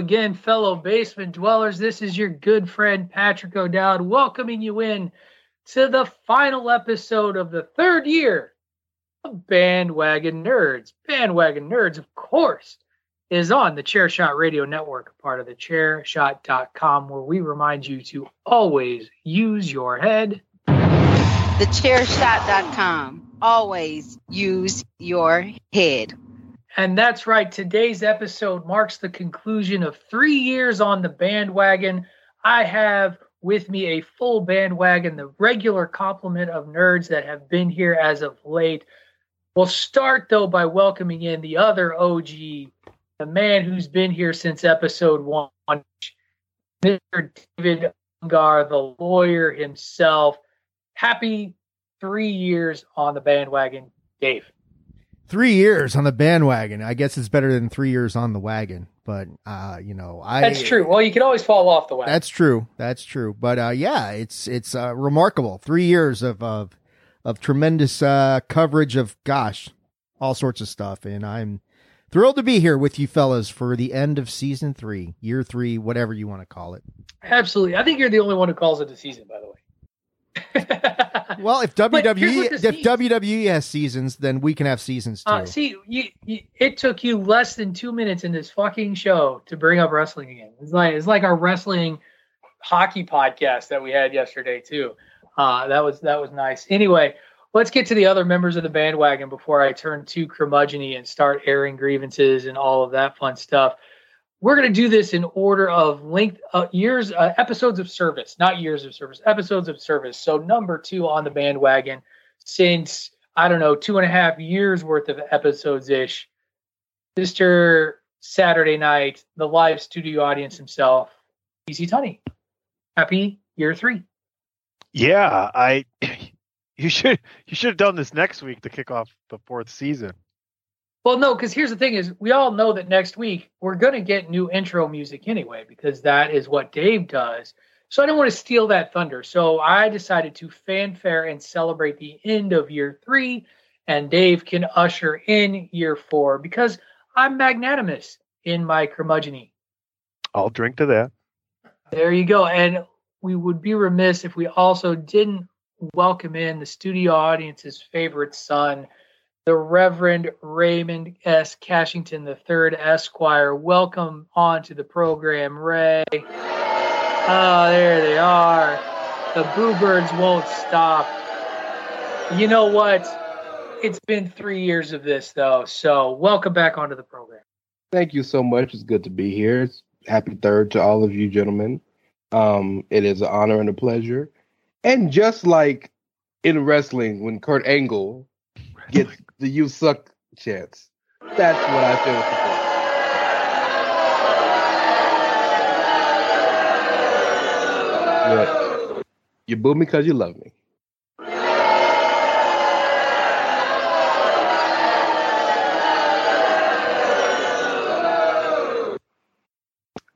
Again, fellow basement dwellers. This is your good friend Patrick O'Dowd welcoming you in to the final episode of the third year of Bandwagon Nerds. Bandwagon Nerds, of course, is on the Chairshot Radio Network, part of the chairshot.com, where we remind you to always use your head. Thechairshot.com. Always use your head. And that's right. Today's episode marks the conclusion of three years on the bandwagon. I have with me a full bandwagon, the regular complement of nerds that have been here as of late. We'll start, though, by welcoming in the other OG, the man who's been here since episode one, Mr. David Ungar, the lawyer himself. Happy three years on the bandwagon, Dave. Three years on the bandwagon. I guess it's better than three years on the wagon. But uh, you know, I That's true. Well, you can always fall off the wagon. That's true. That's true. But uh, yeah, it's it's uh, remarkable. Three years of of of tremendous uh, coverage of gosh, all sorts of stuff, and I'm thrilled to be here with you fellas for the end of season three, year three, whatever you want to call it. Absolutely. I think you're the only one who calls it a season, by the way. Well, if WWE if. WWE has seasons, then we can have seasons too. Uh, see, you, you, it took you less than two minutes in this fucking show to bring up wrestling again. It's like it's like our wrestling hockey podcast that we had yesterday too. Uh, that was that was nice. Anyway, let's get to the other members of the bandwagon before I turn to curmudgeony and start airing grievances and all of that fun stuff. We're going to do this in order of length, uh, years, uh, episodes of service, not years of service, episodes of service. So number two on the bandwagon since I don't know two and a half years worth of episodes ish. Mr. Saturday Night, the live studio audience himself, Easy Tunny. Happy year three. Yeah, I you should you should have done this next week to kick off the fourth season. Well, no, because here's the thing: is we all know that next week we're gonna get new intro music anyway, because that is what Dave does. So I don't want to steal that thunder. So I decided to fanfare and celebrate the end of year three, and Dave can usher in year four because I'm magnanimous in my curmudgeony. I'll drink to that. There you go. And we would be remiss if we also didn't welcome in the studio audience's favorite son, the Reverend Raymond S. Cashington III, Esquire. Welcome on to the program, Ray. Ah, there they are. The Boo Birds won't stop. You know what? It's been three years of this, though. So, welcome back onto the program. Thank you so much. It's good to be here. It's happy third to all of you gentlemen. Um, it is an honor and a pleasure. And just like in wrestling, when Kurt Angle gets the "you suck" chance, that's what I feel. But you boo me because you love me.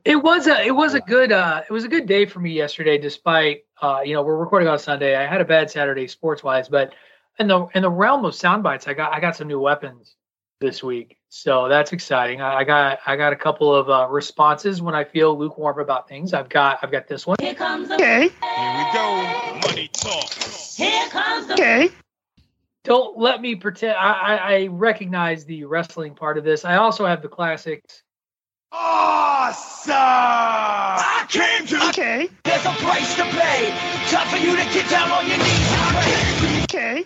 It was a it was a good uh it was a good day for me yesterday despite uh you know we're recording on Sunday. I had a bad Saturday sports wise, but in the in the realm of sound bites, I got I got some new weapons this week. So that's exciting. I, I got I got a couple of uh, responses when I feel lukewarm about things. I've got I've got this one. Here comes the Okay. Here we go. Money talk. Here comes the Okay. Don't let me pretend. I, I, I recognize the wrestling part of this. I also have the classics. Awesome! I came to. Okay. There's a price to pay. Time for you to get down on your knees and. Okay.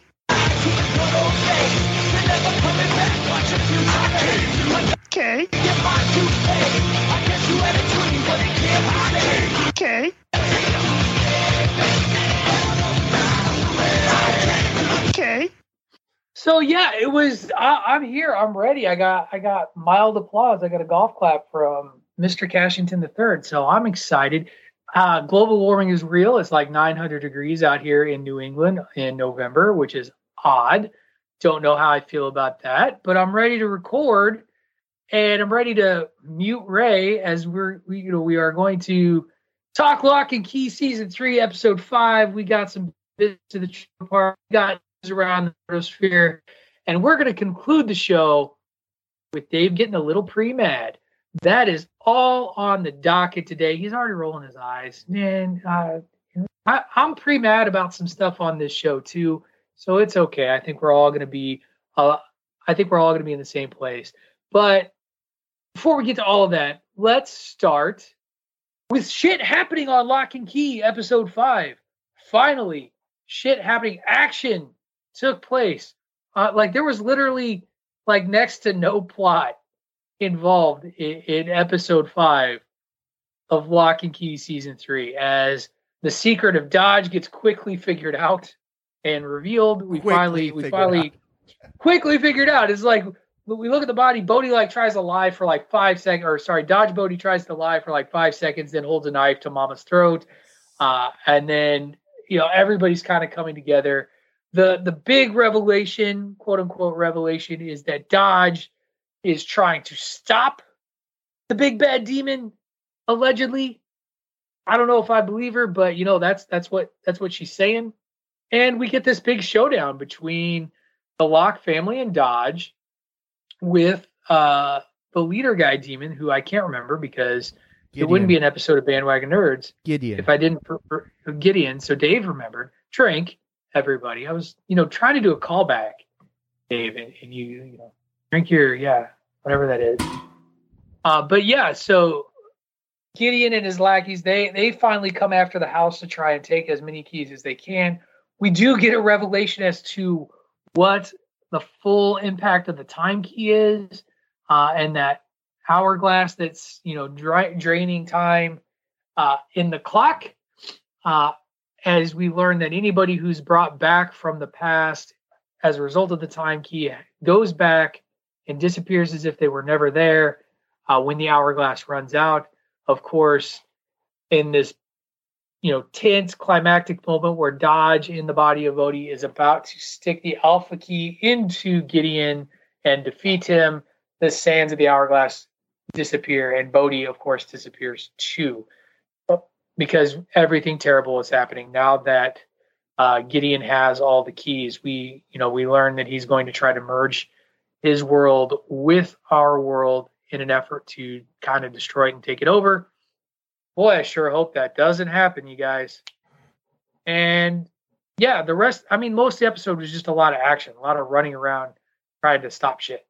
Okay. Okay. Okay. So yeah, it was. I, I'm here. I'm ready. I got. I got mild applause. I got a golf clap from Mr. Cashington III. So I'm excited. Uh, global warming is real. It's like 900 degrees out here in New England in November, which is odd. Don't know how I feel about that, but I'm ready to record, and I'm ready to mute Ray as we're we, you know we are going to talk Locke and Key season three, episode five. We got some bits to the part. We got around the sphere, and we're going to conclude the show with Dave getting a little pre mad. That is all on the docket today. He's already rolling his eyes, and uh, I, I'm pre mad about some stuff on this show too. So it's okay. I think we're all going to be. Uh, I think we're all going to be in the same place. But before we get to all of that, let's start with shit happening on Locke and Key, episode five. Finally, shit happening. Action took place. Uh, like there was literally like next to no plot involved in, in episode five of Locke and Key season three, as the secret of Dodge gets quickly figured out and revealed. We Quickly finally, we finally quickly figured out. It's like we look at the body. Bode like tries to lie for like five seconds, or sorry, Dodge Bode tries to lie for like five seconds, then holds a knife to Mama's throat, uh, and then you know everybody's kind of coming together. The the big revelation, quote unquote revelation, is that Dodge is trying to stop the big bad demon, allegedly. I don't know if I believe her, but you know that's that's what that's what she's saying. And we get this big showdown between the Locke family and Dodge with uh the leader guy demon who I can't remember because it wouldn't be an episode of Bandwagon Nerds Gideon. if I didn't for, for Gideon. So Dave remembered. Drink, everybody. I was, you know, trying to do a callback, Dave, and, and you, you know, drink your yeah, whatever that is. Uh, but yeah, so Gideon and his lackeys, they they finally come after the house to try and take as many keys as they can. We do get a revelation as to what the full impact of the time key is, uh, and that hourglass that's you know dry, draining time uh, in the clock. Uh, as we learn that anybody who's brought back from the past as a result of the time key goes back and disappears as if they were never there uh, when the hourglass runs out. Of course, in this you know tense climactic moment where Dodge in the body of Odie is about to stick the alpha key into Gideon and defeat him, the sands of the hourglass disappear, and Bode, of course, disappears too, because everything terrible is happening now that uh, Gideon has all the keys. We, you know, we learn that he's going to try to merge his world with our world in an effort to kind of destroy it and take it over. Boy, I sure hope that doesn't happen, you guys. And yeah, the rest, I mean, most of the episode was just a lot of action, a lot of running around trying to stop shit.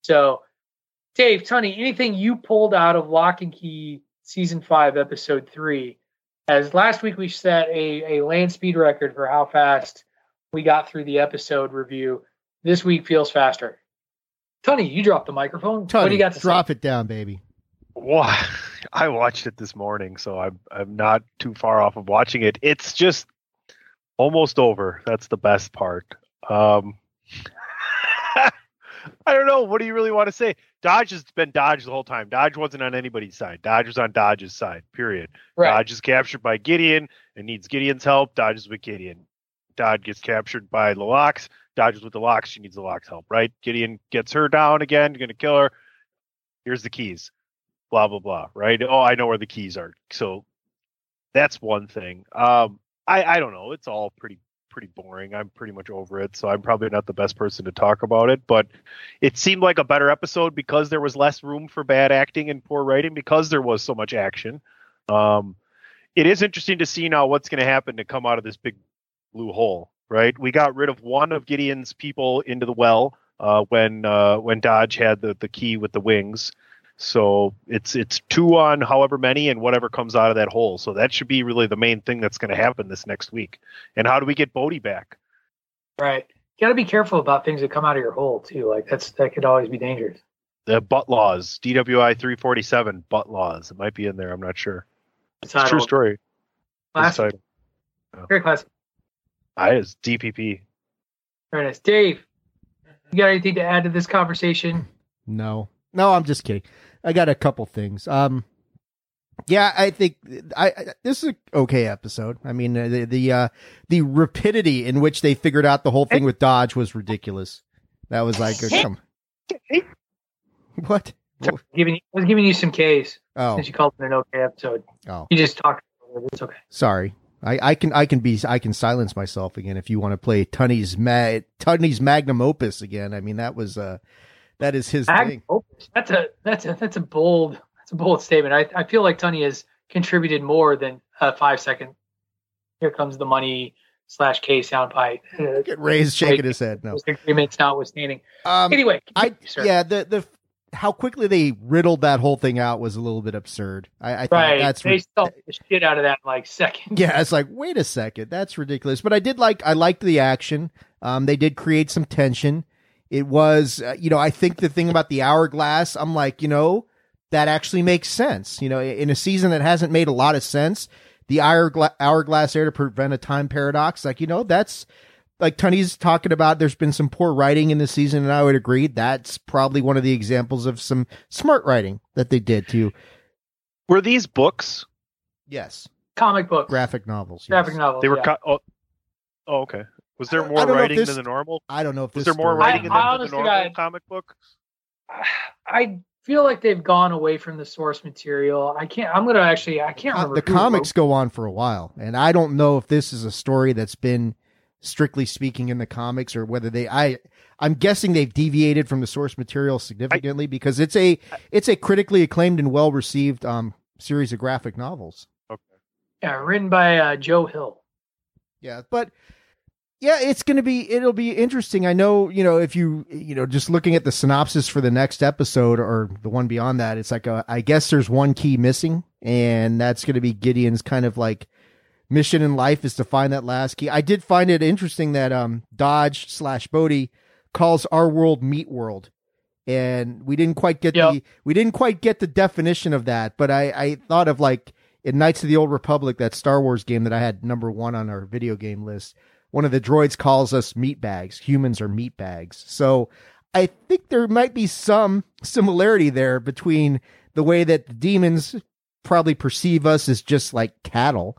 So, Dave, Tony, anything you pulled out of Locke and Key season five, episode three? As last week we set a, a land speed record for how fast we got through the episode review. This week feels faster. Tony, you dropped the microphone. Tony, what do you got to drop say? it down, baby. Why? I watched it this morning, so I'm I'm not too far off of watching it. It's just almost over. That's the best part. Um, I don't know. What do you really want to say? Dodge has been Dodge the whole time. Dodge wasn't on anybody's side. Dodge was on Dodge's side. Period. Right. Dodge is captured by Gideon and needs Gideon's help. Dodge is with Gideon. Dodge gets captured by the Lockes. Dodge is with the Lockes. She needs the Lockes help, right? Gideon gets her down again, going to kill her. Here's the keys. Blah blah blah. Right? Oh, I know where the keys are. So that's one thing. Um, I I don't know. It's all pretty pretty boring. I'm pretty much over it, so I'm probably not the best person to talk about it. But it seemed like a better episode because there was less room for bad acting and poor writing because there was so much action. Um, it is interesting to see now what's going to happen to come out of this big blue hole. Right? We got rid of one of Gideon's people into the well uh, when uh, when Dodge had the the key with the wings. So it's it's two on however many and whatever comes out of that hole. So that should be really the main thing that's going to happen this next week. And how do we get Bode back? Right. You got to be careful about things that come out of your hole too. Like that's that could always be dangerous. The butt laws, DWI 347 butt laws. It might be in there. I'm not sure. It's It's a true story. This Classic. title. Very classic. I is DPP. Very nice. Dave, you got anything to add to this conversation? No, no, I'm just kidding. I got a couple things. Um, yeah, I think I, I this is an okay episode. I mean, uh, the the uh, the rapidity in which they figured out the whole thing with Dodge was ridiculous. That was like, a, come, what? Giving you, I was giving you some K's Oh, since you called it an okay episode. oh, You just talked. It's okay. sorry. I, I can I can be I can silence myself again if you want to play Tunney's ma- Tunney's magnum opus again. I mean that was uh that is his thing. Opus. That's a that's a that's a bold that's a bold statement. I I feel like Tony has contributed more than a five second. Here comes the money slash K sound bite. Uh, Get raised shaking his head. No. agreements notwithstanding. Um, Anyway, I sir. yeah the the how quickly they riddled that whole thing out was a little bit absurd. I, I thought right. that's they stuffed the shit out of that in like seconds. yeah. It's like wait a second, that's ridiculous. But I did like I liked the action. Um, they did create some tension. It was uh, you know I think the thing about the hourglass, I'm like you know that actually makes sense. You know, in a season that hasn't made a lot of sense, the hourglass, hourglass there to prevent a time paradox, like you know that's like Tony's talking about there's been some poor writing in the season, and I would agree that's probably one of the examples of some smart writing that they did to Were these books? yes Comic book, graphic novels. graphic yes. novels. They were yeah. cut. Oh, oh, okay. Was there more don't know if writing this- than the normal? I don't know if Was this there more story- writing in I- I the, the normal got- comic book? I feel like they've gone away from the source material. I can't. I'm gonna actually. I can't Uh, the comics wrote- go on for a while, and I don't know if this is a story that's been strictly speaking in the comics or whether they. I I'm guessing they've deviated from the source material significantly because it's a it's a critically acclaimed and well received um series of graphic novels. Okay. Yeah, written by uh, Joe Hill. Yeah, but yeah, it's going to be it'll be interesting. I know, you know, if you you know, just looking at the synopsis for the next episode or the one beyond that, it's like a, I guess there's one key missing and that's going to be Gideon's kind of like mission in life is to find that last key. I did find it interesting that um Dodge slash Bode calls our world meat world. And we didn't quite get Yep. the we didn't quite get the definition of that, but I I thought of like in Knights of the Old Republic, that Star Wars game that I had number one on our video game list, one of the droids calls us meat bags. Humans are meat bags. So I think there might be some similarity there between the way that the demons probably perceive us as just like cattle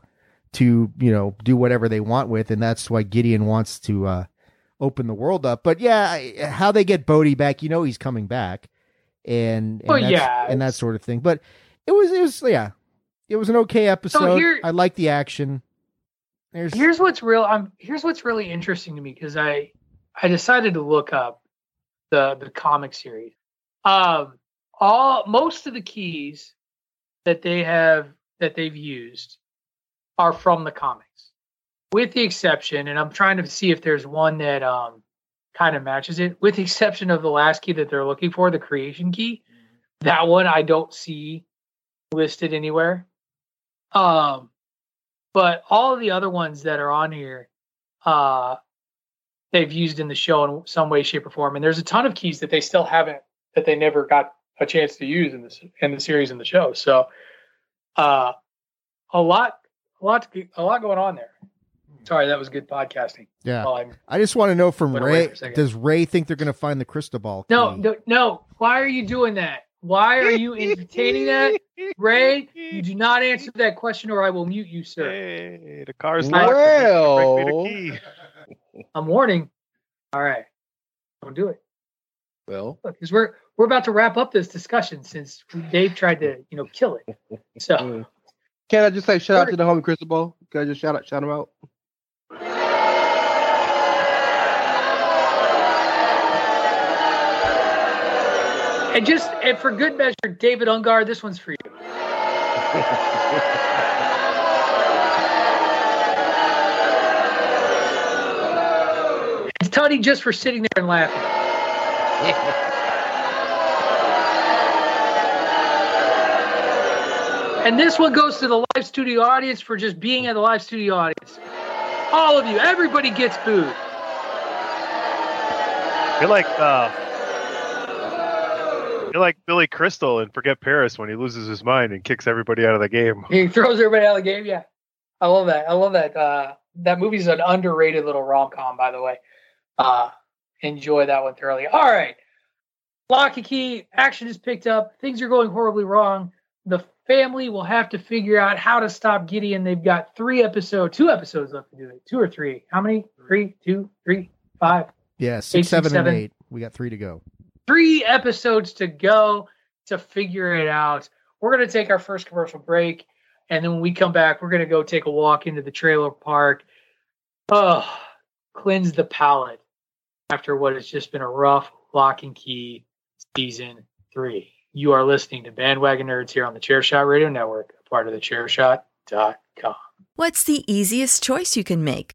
to, you know, do whatever they want with. And that's why Gideon wants to uh, open the world up. But yeah, how they get Bode back, you know, he's coming back. And, and, Well, yeah, and that sort of thing. But it was, it was, yeah, it was an okay episode. here- I like the action. There's, Here's what's real. I'm here's what's really interesting to me because I I decided to look up the the comic series. Um, all most of the keys that they have that they've used are from the comics, with the exception, and I'm trying to see if there's one that um kind of matches it. With the exception of the last key that they're looking for, the creation key, that one I don't see listed anywhere. Um, but all of the other ones that are on here, uh, they've used in the show in some way, shape, or form. And there's a ton of keys that they still haven't that they never got a chance to use in this in the series and the show. So, uh, a lot, a lot, to, a lot going on there. Sorry, that was good podcasting. Yeah. While I'm- just want to know from Ray. for a second. Does Ray think they're going to find the crystal ball? no, key? no, no. Why are you doing that? Why are you entertaining that, Ray? You do not answer that question, or I will mute you, sir. Hey, the car's not Well- locked. Bring me the. I'm warning. All right, don't do it. Well, because we're we're about to wrap up this discussion since Dave tried to you know kill it. So can I just say shout out to the homie Crystal Ball? Can I just shout out shout him out? And just and for good measure, David Ungar, this one's for you. It's Tony just for sitting there and laughing. And this one goes to the live studio audience for just being at the live studio audience. All of you, everybody gets booed. You're like uh, you're like Billy Crystal and Forget Paris when he loses his mind and kicks everybody out of the game. He throws everybody out of the game. Yeah, I love that. I love that. Uh, that movie's an underrated little rom com, by the way. Uh, enjoy that one thoroughly. All right, locke and key. Action is picked up. Things are going horribly wrong. The family will have to figure out how to stop Gideon. They've got three episodes, two episodes left to do it. Two or three? How many? Three, two, three, five. Yeah, six, Eight, six, seven, seven. and eight. We got three to go. Three episodes to go to figure it out. We're going to take our first commercial break. And then when we come back, we're going to go take a walk into the trailer park. Oh, cleanse the palate after what has just been a rough locke and key season three. You are listening to Bandwagon Nerds here on the Chairshot Radio Network, a part of the chairshot.com. What's the easiest choice you can make?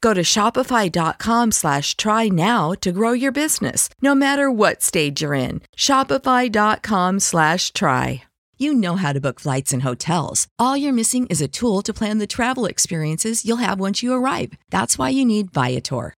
Go to shopify.com slash try now to grow your business, no matter what stage you're in. Shopify.com slash try. You know how to book flights and hotels. All you're missing is a tool to plan the travel experiences you'll have once you arrive. That's why you need Viator.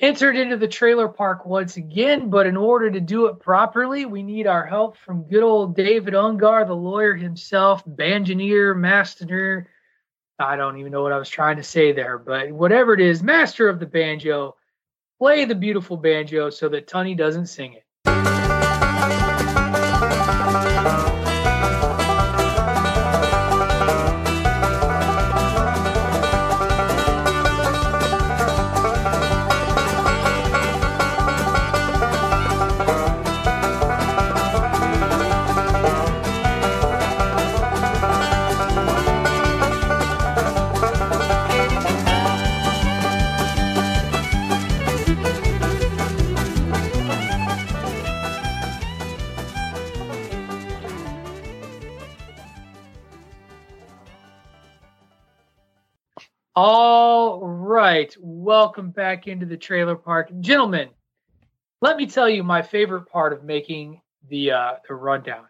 entered into the trailer park once again, but in order to do it properly, we need our help from good old David Ungar, the lawyer himself, banjoneer, master. I don't even know what I was trying to say there, but whatever it is, master of the banjo, play the beautiful banjo so that Tunny doesn't sing it. All right, welcome back into the trailer park, gentlemen. Let me tell you, my favorite part of making the uh, the rundown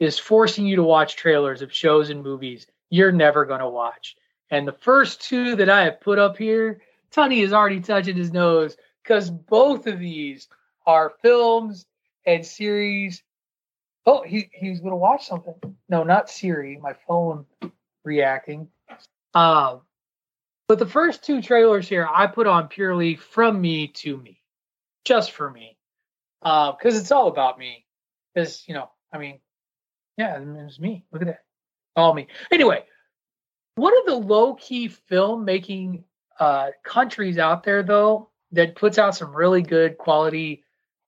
is forcing you to watch trailers of shows and movies you're never going to watch. And the first two that I have put up here, Tunny is already touching his nose because both of these are films and series. Oh, he he's going to watch something. No, not Siri. My phone reacting. Um, but the first two trailers here I put on purely from me to me, just for me, because it's all about me. Because you know, I mean, yeah, it was me. Look at that, all me. Anyway, one of the low key filmmaking uh, countries out there though that puts out some really good quality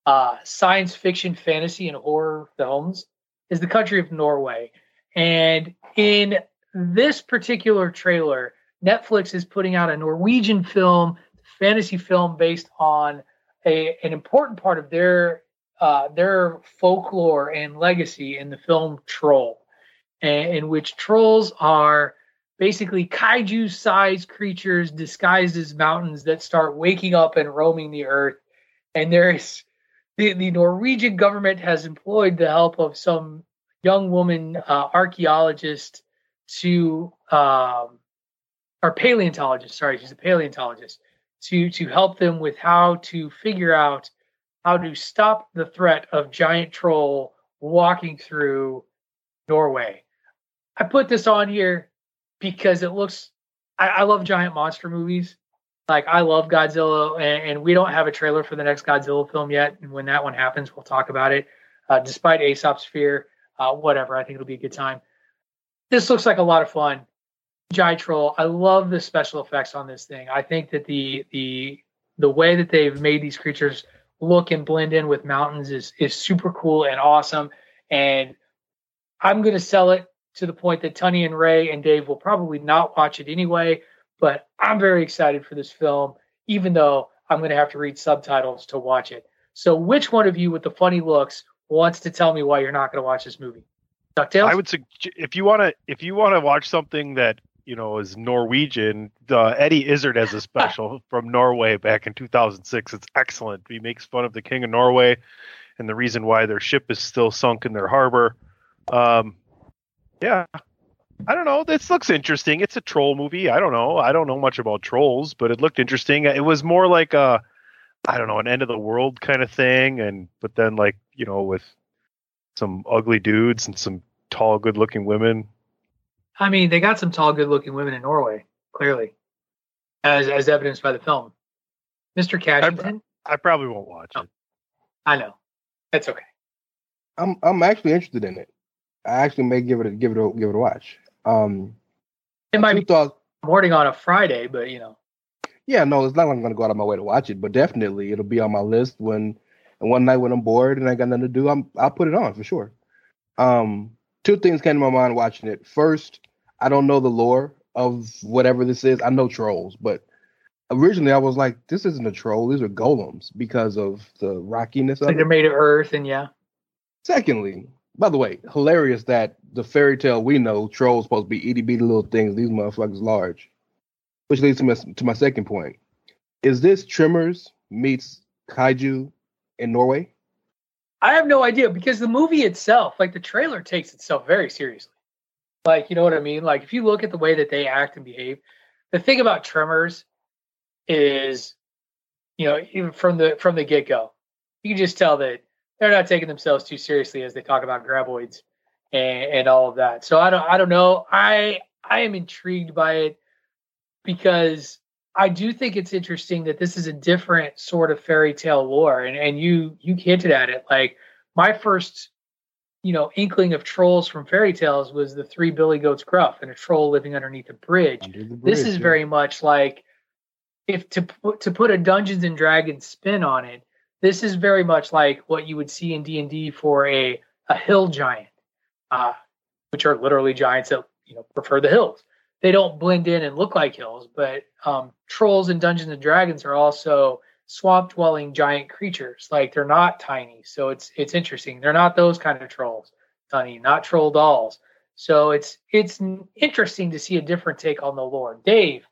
uh, science fiction, fantasy, and horror films is the country of Norway. And in this particular trailer, Netflix is putting out a Norwegian film, fantasy film based on a an important part of their uh, their folklore and legacy in the film Troll, in, in which trolls are basically kaiju-sized creatures disguised as mountains that start waking up and roaming the earth. And there's the, the Norwegian government has employed the help of some young woman uh, archaeologist to um, or paleontologist, sorry, she's a paleontologist, to to help them with how to figure out how to stop the threat of giant troll walking through Norway. I put this on here because it looks I, I love giant monster movies. Like I love Godzilla, and, and, we don't have a trailer for the next Godzilla film yet. And when that one happens, we'll talk about it. Uh, despite Aesop's fear, uh, whatever, I think it'll be a good time. This looks like a lot of fun. Troll. I love the special effects on this thing. I think that the the the way that they've made these creatures look and blend in with mountains is is super cool and awesome. And I'm going to sell it to the point that Tunny and Ray and Dave will probably not watch it anyway. But I'm very excited for this film, even though I'm going to have to read subtitles to watch it. So, which one of you with the funny looks wants to tell me why you're not going to watch this movie? Ducktales. I would suggest if you want to if you want to watch something that you know, is Norwegian. Uh, Eddie Izzard has a special from Norway back in 2006. It's excellent. He makes fun of the King of Norway and the reason why their ship is still sunk in their harbor. Um, yeah, I don't know. This looks interesting. It's a troll movie. I don't know. I don't know much about trolls, but it looked interesting. It was more like a, I don't know, an end of the world kind of thing, and but then like you know with some ugly dudes and some tall, good-looking women. I mean, they got some tall, good-looking women in Norway, clearly, as as evidenced by the film. Mr. Cashington. I, I probably won't watch it. I know. That's okay. I'm I'm actually interested in it. I actually may give it a give it a give it a watch. Um, it might be thoughts, morning on a Friday, but you know. Yeah, no, it's not like I'm gonna go out of my way to watch it, but definitely it'll be on my list when and one night when I'm bored and I got nothing to do, I'm I'll put it on for sure. Um, two things came to my mind watching it. First, I don't know the lore of whatever this is. I know trolls, but originally I was like, this isn't a troll. These are golems because of the rockiness of like it. They're made of earth, and yeah. Secondly, by the way, hilarious that the fairy tale we know trolls supposed to be itty bitty little things. These motherfuckers large, which leads to my, to my second point. Is this Tremors meets kaiju in Norway? I have no idea because the movie itself, like the trailer, takes itself very seriously. Like, you know what I mean? Like, if you look at the way that they act and behave, the thing about Tremors is, you know, even from the from the get go, you can just tell that they're not taking themselves too seriously as they talk about graboids and, and all of that. So I don't I don't know. I I am intrigued by it because I do think it's interesting that this is a different sort of fairy tale lore, and and you you hinted at it. Like my first, you know, inkling of trolls from fairy tales was the three Billy Goats Gruff and a troll living underneath a bridge. Under the this is yeah. very much like if to put to put a Dungeons and Dragons spin on it. This is very much like what you would see in D and D for a a hill giant, uh, which are literally giants that you know prefer the hills they don't blend in and look like hills, but um, trolls in Dungeons and Dragons are also swamp dwelling giant creatures. Like they're not tiny, so it's it's interesting. They're not those kind of trolls, Sonny, not troll dolls. So it's it's interesting to see a different take on the lore. Dave,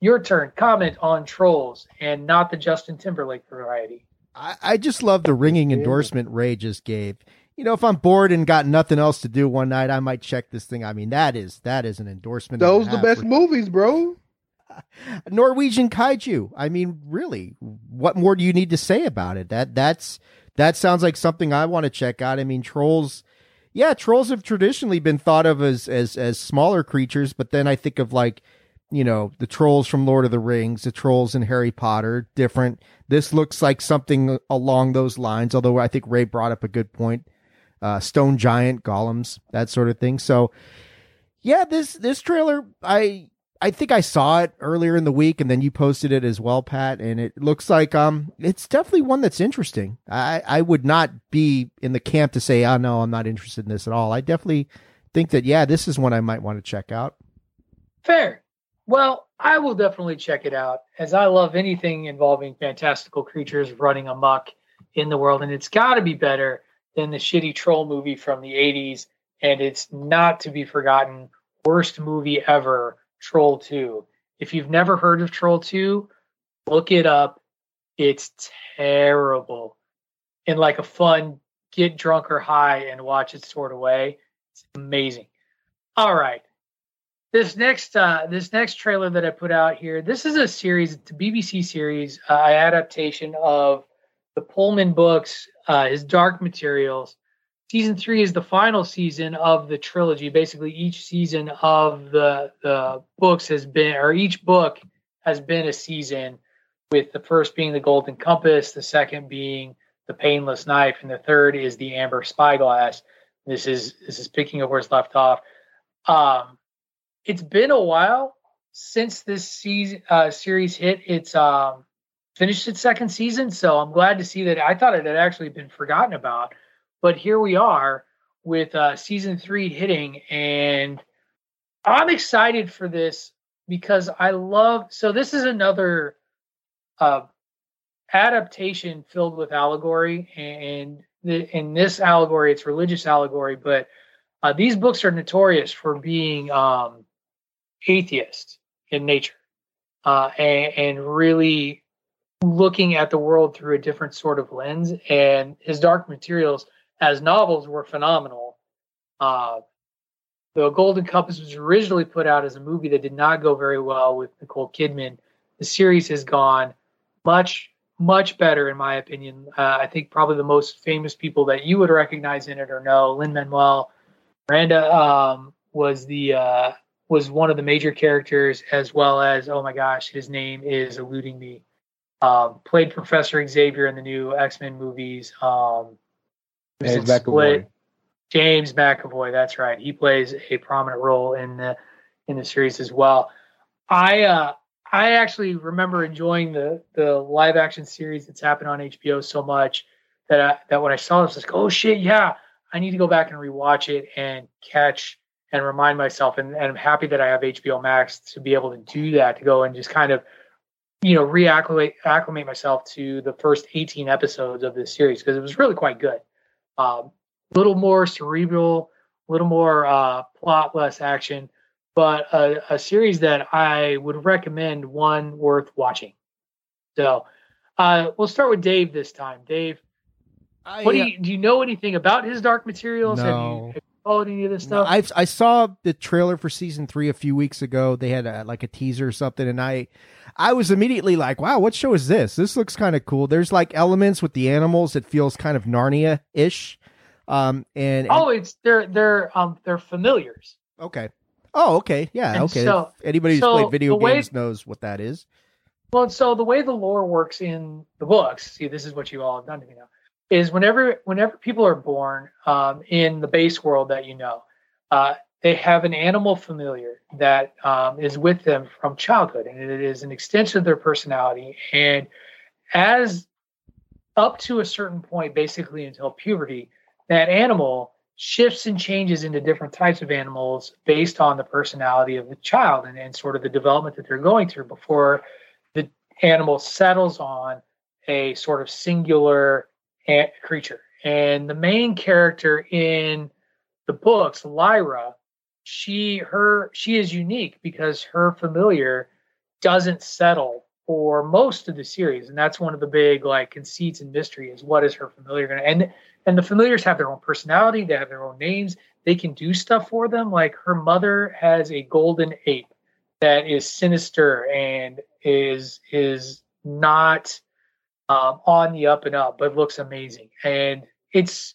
your turn. Comment on trolls and not the Justin Timberlake variety. I, I just love the ringing endorsement Ray just gave. You know, if I'm bored and got nothing else to do one night, I might check this thing. I mean, that is that is an endorsement. Those the best movies, bro. Norwegian kaiju. I mean, really, what more do you need to say about it? That that's that sounds like something I want to check out. I mean, trolls. Yeah, trolls have traditionally been thought of as as as smaller creatures, but then I think of like, you know, the trolls from Lord of the Rings, the trolls in Harry Potter, different. This looks like something along those lines. Although I think Ray brought up a good point. Uh, stone giant, golems, that sort of thing. So, yeah, this this trailer, I I think I saw it earlier in the week, and then you posted it as well, Pat. And it looks like um, it's definitely one that's interesting. I I would not be in the camp to say, oh no, I'm not interested in this at all. I definitely think that yeah, this is one I might want to check out. Fair. Well, I will definitely check it out as I love anything involving fantastical creatures running amok in the world, and it's got to be better than the shitty troll movie from the 80s. And it's not to be forgotten, worst movie ever, Troll 2. If you've never heard of Troll 2, look it up. It's terrible. In like a fun, get drunk or high and watch it sort of way. It's amazing. All right this next uh, this next trailer that I put out here, this is a series, it's a BBC series uh, adaptation of the Pullman books, uh, his Dark Materials. Season three is the final season of the trilogy. Basically, each season of the the books has been, or each book has been a season. With the first being the Golden Compass, the second being the Painless Knife, and the third is the Amber Spyglass. This is this is picking up where it's left off. Um, it's been a while since this season uh, series hit its um, finished its second season, so I'm glad to see that. I thought it had actually been forgotten about, but here we are with uh, season three hitting, and I'm excited for this because I love. So this is another uh, adaptation filled with allegory, and the, in this allegory, it's religious allegory, but uh, these books are notorious for being um, atheist in nature uh, and, and really looking at the world through a different sort of lens. And his Dark Materials as novels were phenomenal. Uh, the Golden Compass was originally put out as a movie that did not go very well with Nicole Kidman. The series has gone much, much better, in my opinion. Uh, I think probably the most famous people that you would recognize in it or know Lin Manuel Miranda um, was the uh, was one of the major characters, as well as oh my gosh, his name is eluding me. Um, played Professor Xavier in the new X Men movies. Um, James McAvoy. Split. James McAvoy, that's right. He plays a prominent role in the in the series as well. I uh, I actually remember enjoying the the live action series that's happened on HBO so much that I, that when I saw this, I was like, oh shit, yeah, I need to go back and rewatch it and catch and remind myself. And, and I'm happy that I have HBO Max to be able to do that, to go and just kind of, you know, reacclimate acclimate myself to the first 18 episodes of this series because it was really quite good. A um, little more cerebral, a little more uh, plot, less action, but a, a series that I would recommend, one worth watching. So uh, we'll start with Dave this time. Dave, I, what do you do? You know anything about his Dark Materials? Have No. you, have followed any of this No, stuff? I I saw the trailer for season three a few weeks ago. They had a, like a teaser or something, and I I was immediately like, "Wow, what show is this? This looks kind of cool." There's like elements with the animals that feels kind of Narnia ish. Um, and, and- oh, it's they're they're um they're familiars. okay, oh okay, yeah, And okay. so- anybody who's so played video way- games knows what that is. Well, so the way the lore works in the books, see, this is what you all have done to me now, is whenever whenever people are born um, in the base world that you know, uh, they have an animal familiar that um, is with them from childhood, and it is an extension of their personality. And as up to a certain point, basically until puberty, that animal shifts and changes into different types of animals based on the personality of the child and, and sort of the development that they're going through before the animal settles on a sort of singular creature. And the main character in the books, Lyra, she her she is unique because her familiar doesn't settle for most of the series, and that's one of the big like conceits and mystery is what is her familiar going to and and the familiars have their own personality, they have their own names, they can do stuff for them. Like her mother has a golden ape that is sinister and is is not um, on the up and up, but looks amazing. And it's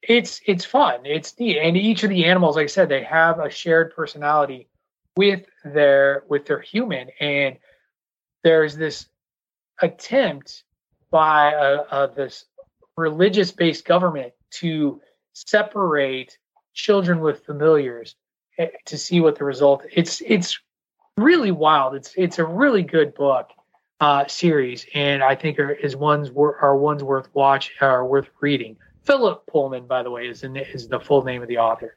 it's it's fun. It's neat. And each of the animals, like I said, they have a shared personality with their with their human. And there's this attempt by a, a, this religious based government to separate children with familiars eh, to see what the result it's it's really wild it's it's a really good book uh series and i think are, is ones wor- are ones worth watch are worth reading philip pullman by the way is in, is the full name of the author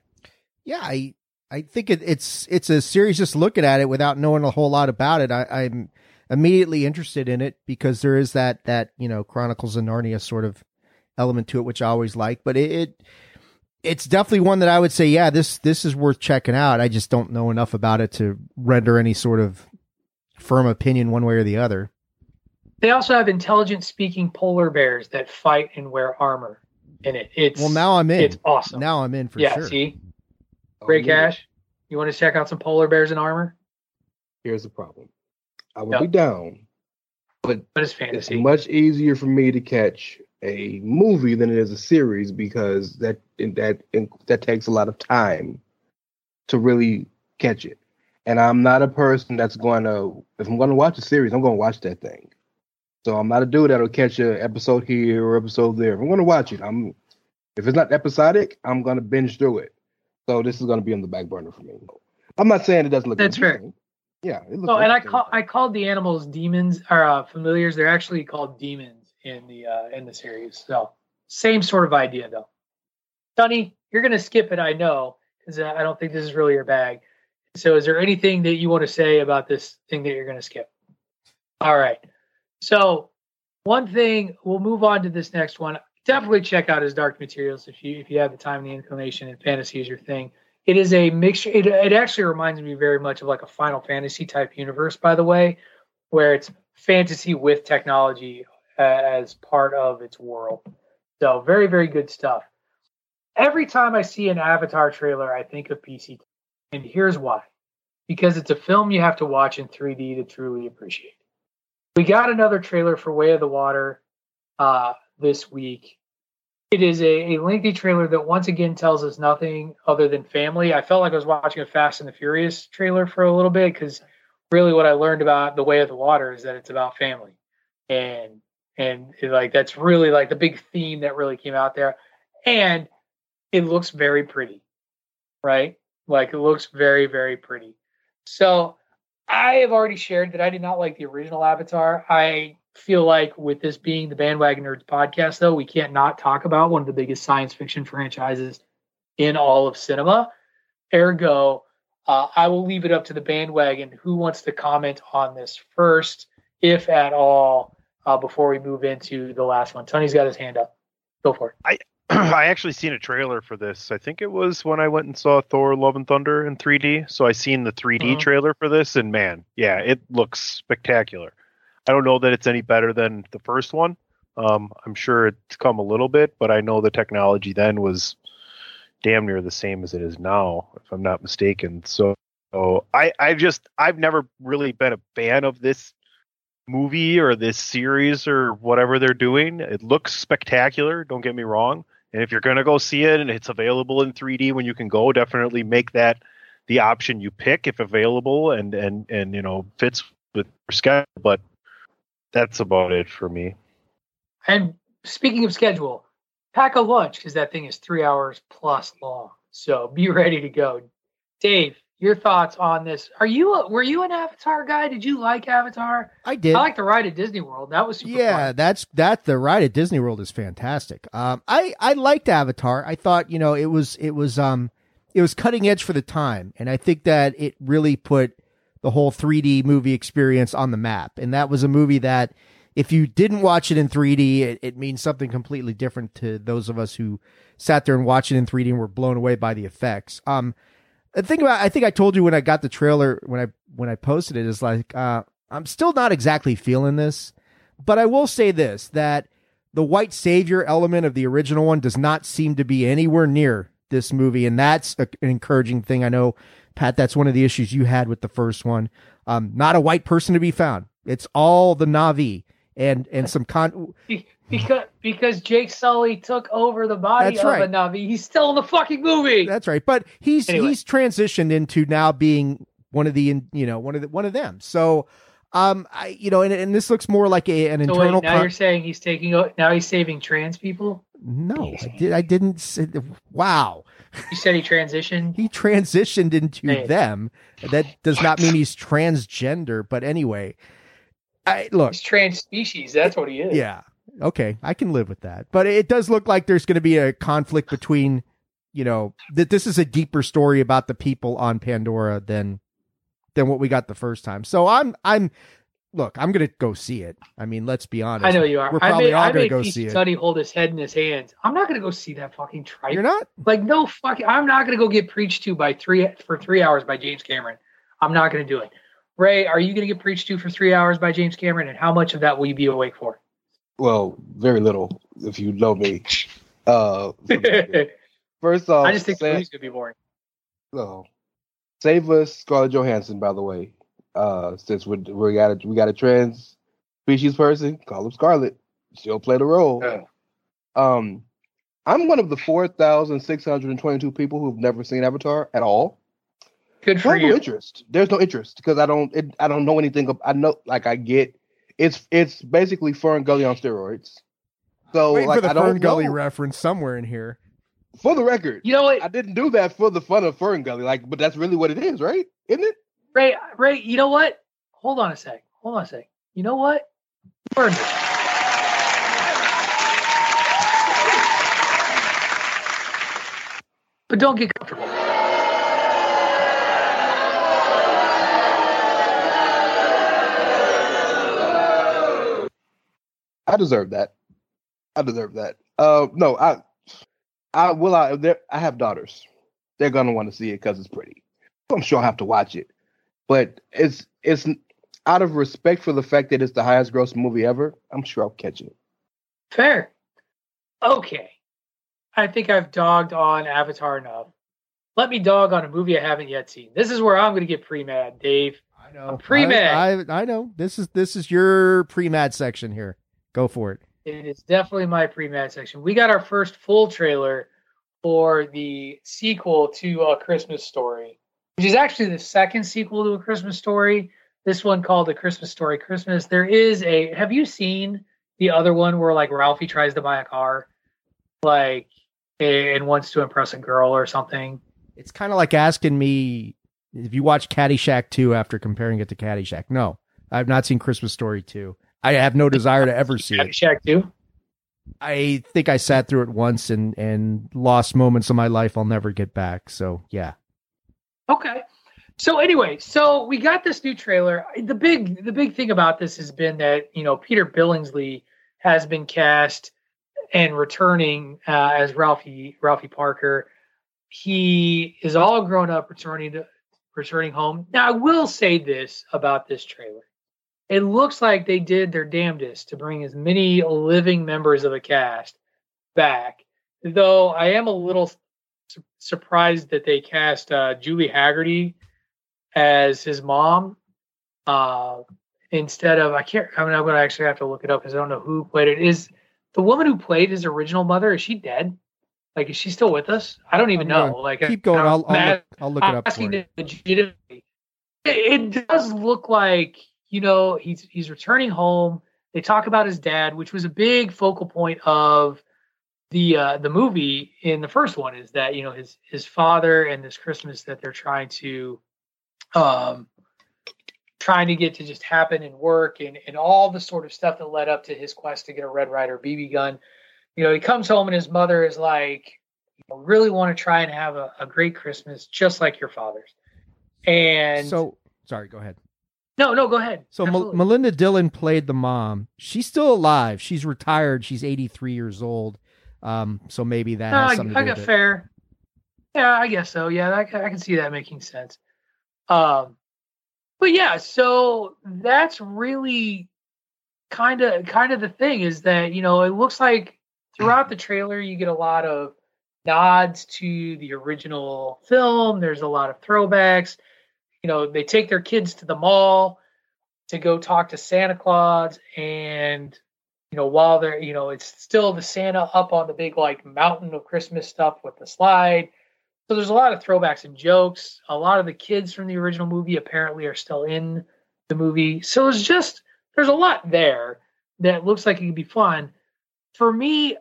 Yeah, I I think it, it's it's a series. Just looking at it without knowing a whole lot about it, I, I'm immediately interested in it because there is that that you know Chronicles of Narnia sort of element to it, which I always like. But it, it it's definitely one that I would say, yeah, this this is worth checking out. I just don't know enough about it to render any sort of firm opinion one way or the other. they also have intelligent speaking polar bears that fight and wear armor in it it's Well, now I'm in. it's awesome Now I'm in for yeah sure. see Oh, great yeah. cash you want to check out some polar bears in armor Here's the problem. I would Yep. be down, but but it's it's fantasy much easier for me to catch a movie than it is a series because that that that takes a lot of time to really catch it. And I'm not a person that's going to if I'm going to watch a series, I'm going to watch that thing. So I'm not a dude that'll catch an episode here or episode there. If I'm going to watch it, I'm if it's not episodic, I'm going to binge through it. So this is going to be on the back burner for me. I'm not saying it doesn't look. That's fair. Yeah, it looks. Oh, and I call I called the animals daemons or uh, familiars. They're actually called daemons in the uh, in the series. So same sort of idea though. Sonny, you're gonna skip it, I know, because I don't think this is really your bag. So, is there anything that you want to say about this thing that you're gonna skip? All right. So, one thing we'll move on to this next one. Definitely check out his Dark Materials if you if you have the time and the inclination and fantasy is your thing. It is a mixture. It, it actually reminds me very much of like a Final Fantasy type universe, by the way, where it's fantasy with technology uh, as part of its world. So very, very good stuff. Every time I see an Avatar trailer, I think of PC, and here's why: because it's a film you have to watch in 3D to truly appreciate. We got another trailer for Way of the Water uh, this week. It is a, a lengthy trailer that once again tells us nothing other than family. I felt like I was watching a Fast and the Furious trailer for a little bit because really what I learned about The Way of the Water is that it's about family. And and it, like that's really like the big theme that really came out there. And it looks very pretty. Right? Like it looks very, very pretty. So I have already shared that I did not like the original Avatar. I feel like with this being the Bandwagon Nerds podcast, though, we can't not talk about one of the biggest science fiction franchises in all of cinema. Ergo, uh, I will leave it up to the bandwagon. Who wants to comment on this first, if at all, uh, before we move into the last one? Tony's got his hand up. Go for it. I actually seen a trailer for this. I think it was when I went and saw Thor: Love and Thunder in 3D. So I seen the 3D Mhm. trailer for this, and man, yeah, it looks spectacular. I don't know that it's any better than the first one. Um, I'm sure it's come a little bit, but I know the technology then was damn near the same as it is now, if I'm not mistaken. So, so I I just I've never really been a fan of this movie or this series or whatever they're doing. It looks spectacular. Don't get me wrong. And if you're gonna go see it and it's available in 3D when you can go, definitely make that the option you pick if available and and and you know fits with your schedule. But that's about it for me. And speaking of schedule, pack a lunch because that thing is three hours plus long. So be ready to go. Dave, your thoughts on this? Are you a, were you an Avatar guy? Did you like Avatar? I did. I like the ride at Disney World. That was super yeah, fun. that's that. The ride at Disney World is fantastic. Um, I I liked Avatar. I thought you know it was it was um it was cutting edge for the time, and I think that it really put the whole 3D movie experience on the map. And that was a movie that if you didn't watch it in 3D, it, it means something completely different to those of us who sat there and watched it in 3D and were blown away by the effects. Um, the thing about I think I told you when I got the trailer when I when I posted it is like uh, I'm still not exactly feeling this, but I will say this that the white savior element of the original one does not seem to be anywhere near this movie, and that's a, an encouraging thing. I know, Pat, that's one of the issues you had with the first one. Um, not a white person to be found. It's all the Navi and and some con. Be- because because Jake Sully took over the body That's of right. a Navi. He's still in the fucking movie. That's right, but he's Anyway. he's transitioned into now being one of the you know one of the one of them. So, um, I you know, and, and this looks more like a an so internal. wait, now con- you're saying he's taking now he's saving trans people? no, I did. I didn't. Say, wow, You said he transitioned. he transitioned into them. That does not mean he's transgender. But anyway, I look. He's trans species. That's what he is. Yeah. Okay, I can live with that. But it does look like there's going to be a conflict between, you know, that this is a deeper story about the people on Pandora than than what we got the first time. So I'm I'm look, I'm going to go see it. I mean, let's be honest. I know you are. We're I probably made, all going to go see it. Study hold his head in his hands. I'm not going to go see that fucking tripe. You're not? Like no fucking. I'm not going to go get preached to by three for three hours by James Cameron. I'm not going to do it. Ray, are you going to get preached to for three hours by James Cameron? And how much of that will you be awake for? Well, very little if you know me. Uh, first off, I just think Sam- to be boring. Oh, save us, Scarlett Johansson. By the way, uh, since we we got a we got a trans species person, call him Scarlett. She'll play the role. Um, I'm one of the four thousand six hundred and twenty-two people who've never seen Avatar at all. Good for There's no you. interest. There's no interest because I don't. It, I don't know anything. I know, like I get. It's it's basically Fern Gully on steroids. So Wait like for the I don't Fern Gully know. reference somewhere in here. For the record, You know what, I didn't do that for the fun of Fern Gully. Like, but that's really what it is, right? Isn't it? Ray? Ray, you know what? Hold on a sec. Hold on a sec. You know what? Burn it. But don't get comfortable. I deserve that. I deserve that. Uh, no, I, I will. I, there- I have daughters. They're gonna want to see it because it's pretty. I'm sure I have to watch it, but it's it's out of respect for the fact that it's the highest grossing movie ever. I'm sure I'll catch it. Fair. Okay. I think I've dogged on Avatar enough. Let me dog on a movie I haven't yet seen. This is where I'm going to get pre mad, Dave. I know. Pre mad. I, I I know. This is this is your pre-mad section here. Go for it. It is definitely my pre-mad section. We got our first full trailer for the sequel to A Christmas Story, which is actually the second sequel to A Christmas Story. This one called A Christmas Story Christmas. There is a. Have you seen the other one where like Ralphie tries to buy a car, like and wants to impress a girl or something? It's kind of like asking me if you watch Caddyshack 2 after comparing it to Caddyshack. No, I've not seen Christmas Story 2. I have no desire to ever see it. Caddyshack too. I think I sat through it once and and lost moments of my life I'll never get back. So yeah, Okay. So anyway, so we got this new trailer. The big the big thing about this has been that, you know, Peter Billingsley has been cast and returning uh, as Ralphie Ralphie Parker. He is all grown up returning to returning home. Now I will say this about this trailer. It looks like they did their damnedest to bring as many living members of the cast back. Though I am a little su- surprised that they cast uh, Julie Hagerty as his mom uh, instead of I can't. I mean, I'm gonna actually have to look it up because I don't know who played it. Is the woman who played his original mother? Is she dead? Like, is she still with us? I don't even I'm know. Like, keep going. I'll, I'll, look, I'll look it up for asking you. it. It, it does look like you know he's he's returning home. They talk about his dad, which was a big focal point of the uh, the movie in the first one. Is that you know his his father and this Christmas that they're trying to um trying to get to just happen and work and and all the sort of stuff that led up to his quest to get a Red Ryder BB gun. You know, he comes home and his mother is like, you know, really want to try and have a, a great Christmas, just like your father's. And So sorry, go ahead. No, no, go ahead. So Absolutely. Melinda Dillon played the mom. She's still alive. She's retired. She's 83 years old. Um, so maybe that No, I, something I got fair. Yeah, I guess so. Yeah, I, can- I can see that making sense. Um, but yeah, so that's really kind of kind of the thing is that you know it looks like throughout the trailer you get a lot of nods to the original film. There's a lot of throwbacks. You know, they take their kids to the mall to go talk to Santa Claus and you know, while they're, you know, it's still the Santa up on the big like mountain of Christmas stuff with the slide. So there's a lot of throwbacks and jokes. A lot of the kids from the original movie apparently are still in the movie. So it's just there's a lot there that looks like it could be fun. For me,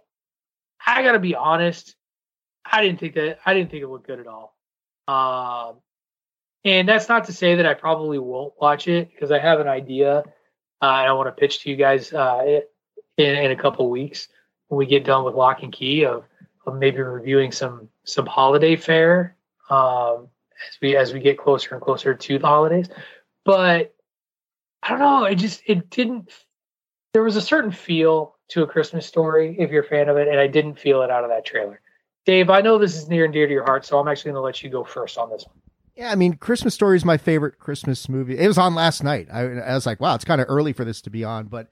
I gotta be honest, I didn't think that I didn't think it looked good at all. Um and that's not to say that I probably won't watch it because I have an idea uh, and I want to pitch to you guys uh, in, in a couple weeks when we get done with Locke and Key of, of maybe reviewing some some holiday fare um, as we as we get closer and closer to the holidays. But I don't know. It just it didn't. There was a certain feel to a Christmas story if you're a fan of it, and I didn't feel it out of that trailer. Dave, I know this is near and dear to your heart, so I'm actually going to let you go first on this one. Yeah, I mean, Christmas Story is my favorite Christmas movie. It was on last night. I, I was like, wow, it's kind of early for this to be on, but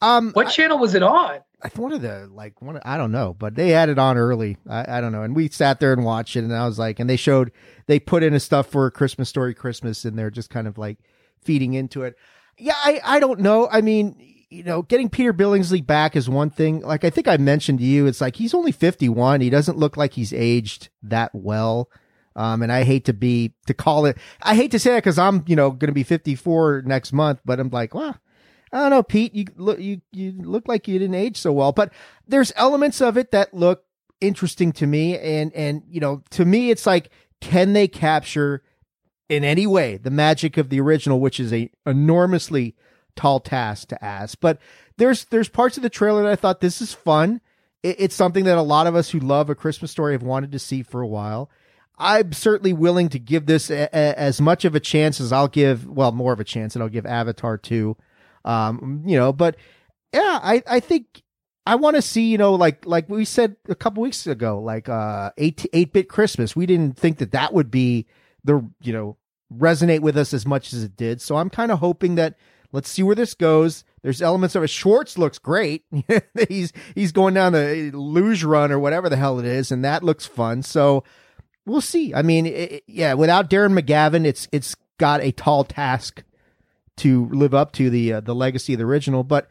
um, What channel was it on? I one of the like one. of- I don't know, but they had it on early. I, I don't know, and we sat there and watched it, and I was like, and they showed they put in a stuff for Christmas Story Christmas, and they're just kind of like feeding into it. Yeah, I I don't know. I mean, you know, getting Peter Billingsley back is one thing. Like I think I mentioned to you, it's like he's only fifty one. He doesn't look like he's aged that well. Um, and I hate to be to call it. I hate to say that because I'm, you know, going to be 54 next month. But I'm like, well, I don't know, Pete. You look, you you look like you didn't age so well. But there's elements of it that look interesting to me, and and you know, to me, it's like, can they capture in any way the magic of the original, which is a enormously tall task to ask. But there's there's parts of the trailer that I thought this is fun. It, it's something that a lot of us who love a Christmas story have wanted to see for a while. I'm certainly willing to give this a, a, as much of a chance as I'll give, well, more of a chance and I'll give Avatar 2. Um, you know, but yeah, I, I think I want to see, you know, like, like we said a couple weeks ago, like, uh, 8, 8 bit Christmas. We didn't think that that would be the, you know, resonate with us as much as it did. So I'm kind of hoping that let's see where this goes. There's elements of it. Schwartz looks great. he's, he's going down the luge run or whatever the hell it is. And that looks fun. So, we'll see. I mean, it, it- yeah, without Darren McGavin, it's it's got a tall task to live up to the uh, the legacy of the original. But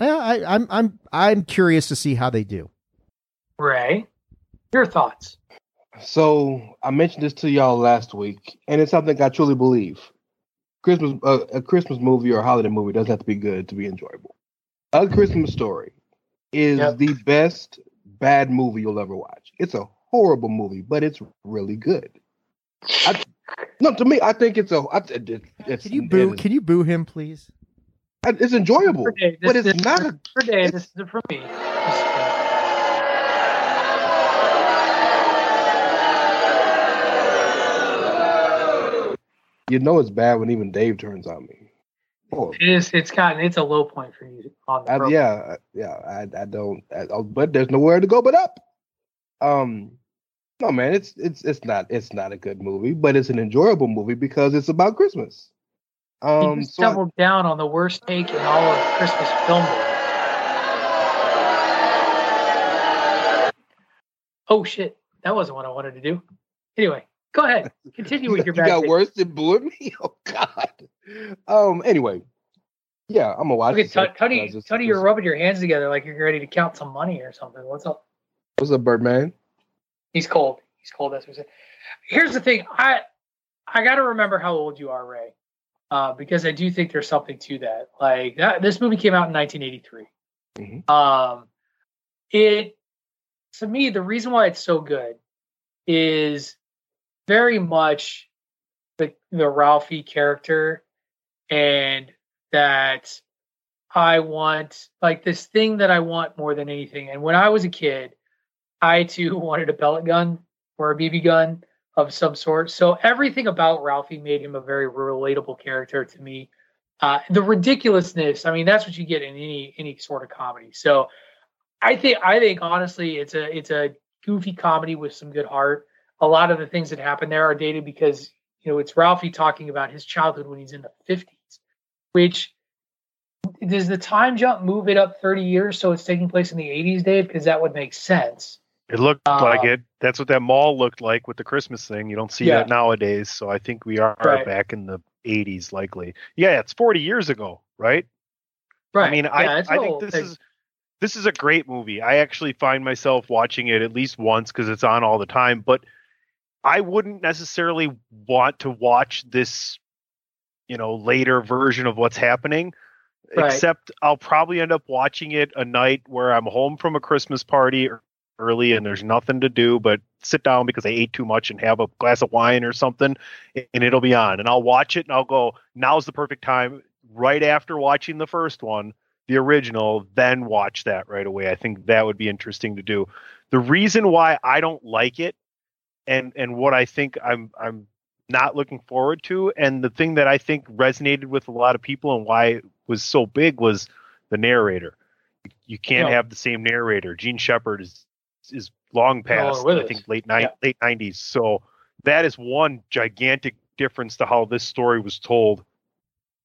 yeah, I, I'm I'm I'm curious to see how they do. Ray, your thoughts? So I mentioned this to y'all last week, and it's something I truly believe. Christmas, uh, a Christmas movie or a holiday movie doesn't have to be good to be enjoyable. A Christmas Story is Yep. the best bad movie you'll ever watch. It's a horrible movie, but it's really good. I, no, to me, I think it's a. I, it, it's, Can you boo? it is- Can you boo him, please? it's enjoyable, For Dave, but it's is not. for, A, for Dave. This is for me. you know, it's bad when even Dave turns on me. Oh, It is. It's gotten. It's a low point for you on the I, yeah, yeah. I, I don't. I, oh, but there's nowhere to go but up. Um, no, man. It's it's it's not it's not a good movie, but it's an enjoyable movie because it's about Christmas. Um, so I- doubled down on the worst take in all of Christmas film. Oh shit! that wasn't what I wanted to do. Anyway, go ahead. Continue with your you got take. worse than booing me. Oh God. Um. Anyway, yeah, I'm gonna watch. Look at this Tony. Tony, Tony, you're rubbing your hands together like you're ready to count some money or something. What's up? What's up, Birdman? He's cold. He's cold. That's what we say. Here's the thing. I I got to remember how old you are, Ray, uh, because I do think there's something to that. Like that, this movie came out in 1983. Mhm. Um, it to me the reason why it's so good is very much the the Ralphie character, and that I want like this thing that I want more than anything. And when I was a kid, I too wanted a pellet gun or a BB gun of some sort. So everything about Ralphie made him a very relatable character to me. Uh, the ridiculousness, I mean, that's what you get in any any sort of comedy. So I think I think honestly, it's a it's a goofy comedy with some good heart. A lot of the things that happen there are dated because you know it's Ralphie talking about his childhood when he's in the fifties, which does the time jump move it up 30 years so it's taking place in the 80s dave because that would make sense It looked Uh, like it. That's what that mall looked like with the Christmas thing. You don't see Yeah. that nowadays. So I think we are Right. back in the 80s, likely. Yeah, it's 40 years ago, right? right I mean, Yeah, I, I think this thing. is this is a great movie. I actually find myself watching it at least once because it's on all the time. But I wouldn't necessarily want to watch this, you know, later version of what's happening. Right. Except I'll probably end up watching it a night where I'm home from a Christmas party early and there's nothing to do but sit down because I ate too much and have a glass of wine or something and it'll be on. And I'll watch it and I'll go now's the perfect time. Right after watching the first one the original then watch that right away. I think that would be interesting to do. The reason why I don't like it and and what I think I'm I'm not looking forward to and the thing that I think resonated with a lot of people and why it was so big was the narrator. You can't Yeah. have the same narrator. Jean Shepherd is is long past with I think late ni- Yeah. late 90s so that is one gigantic difference to how this story was told.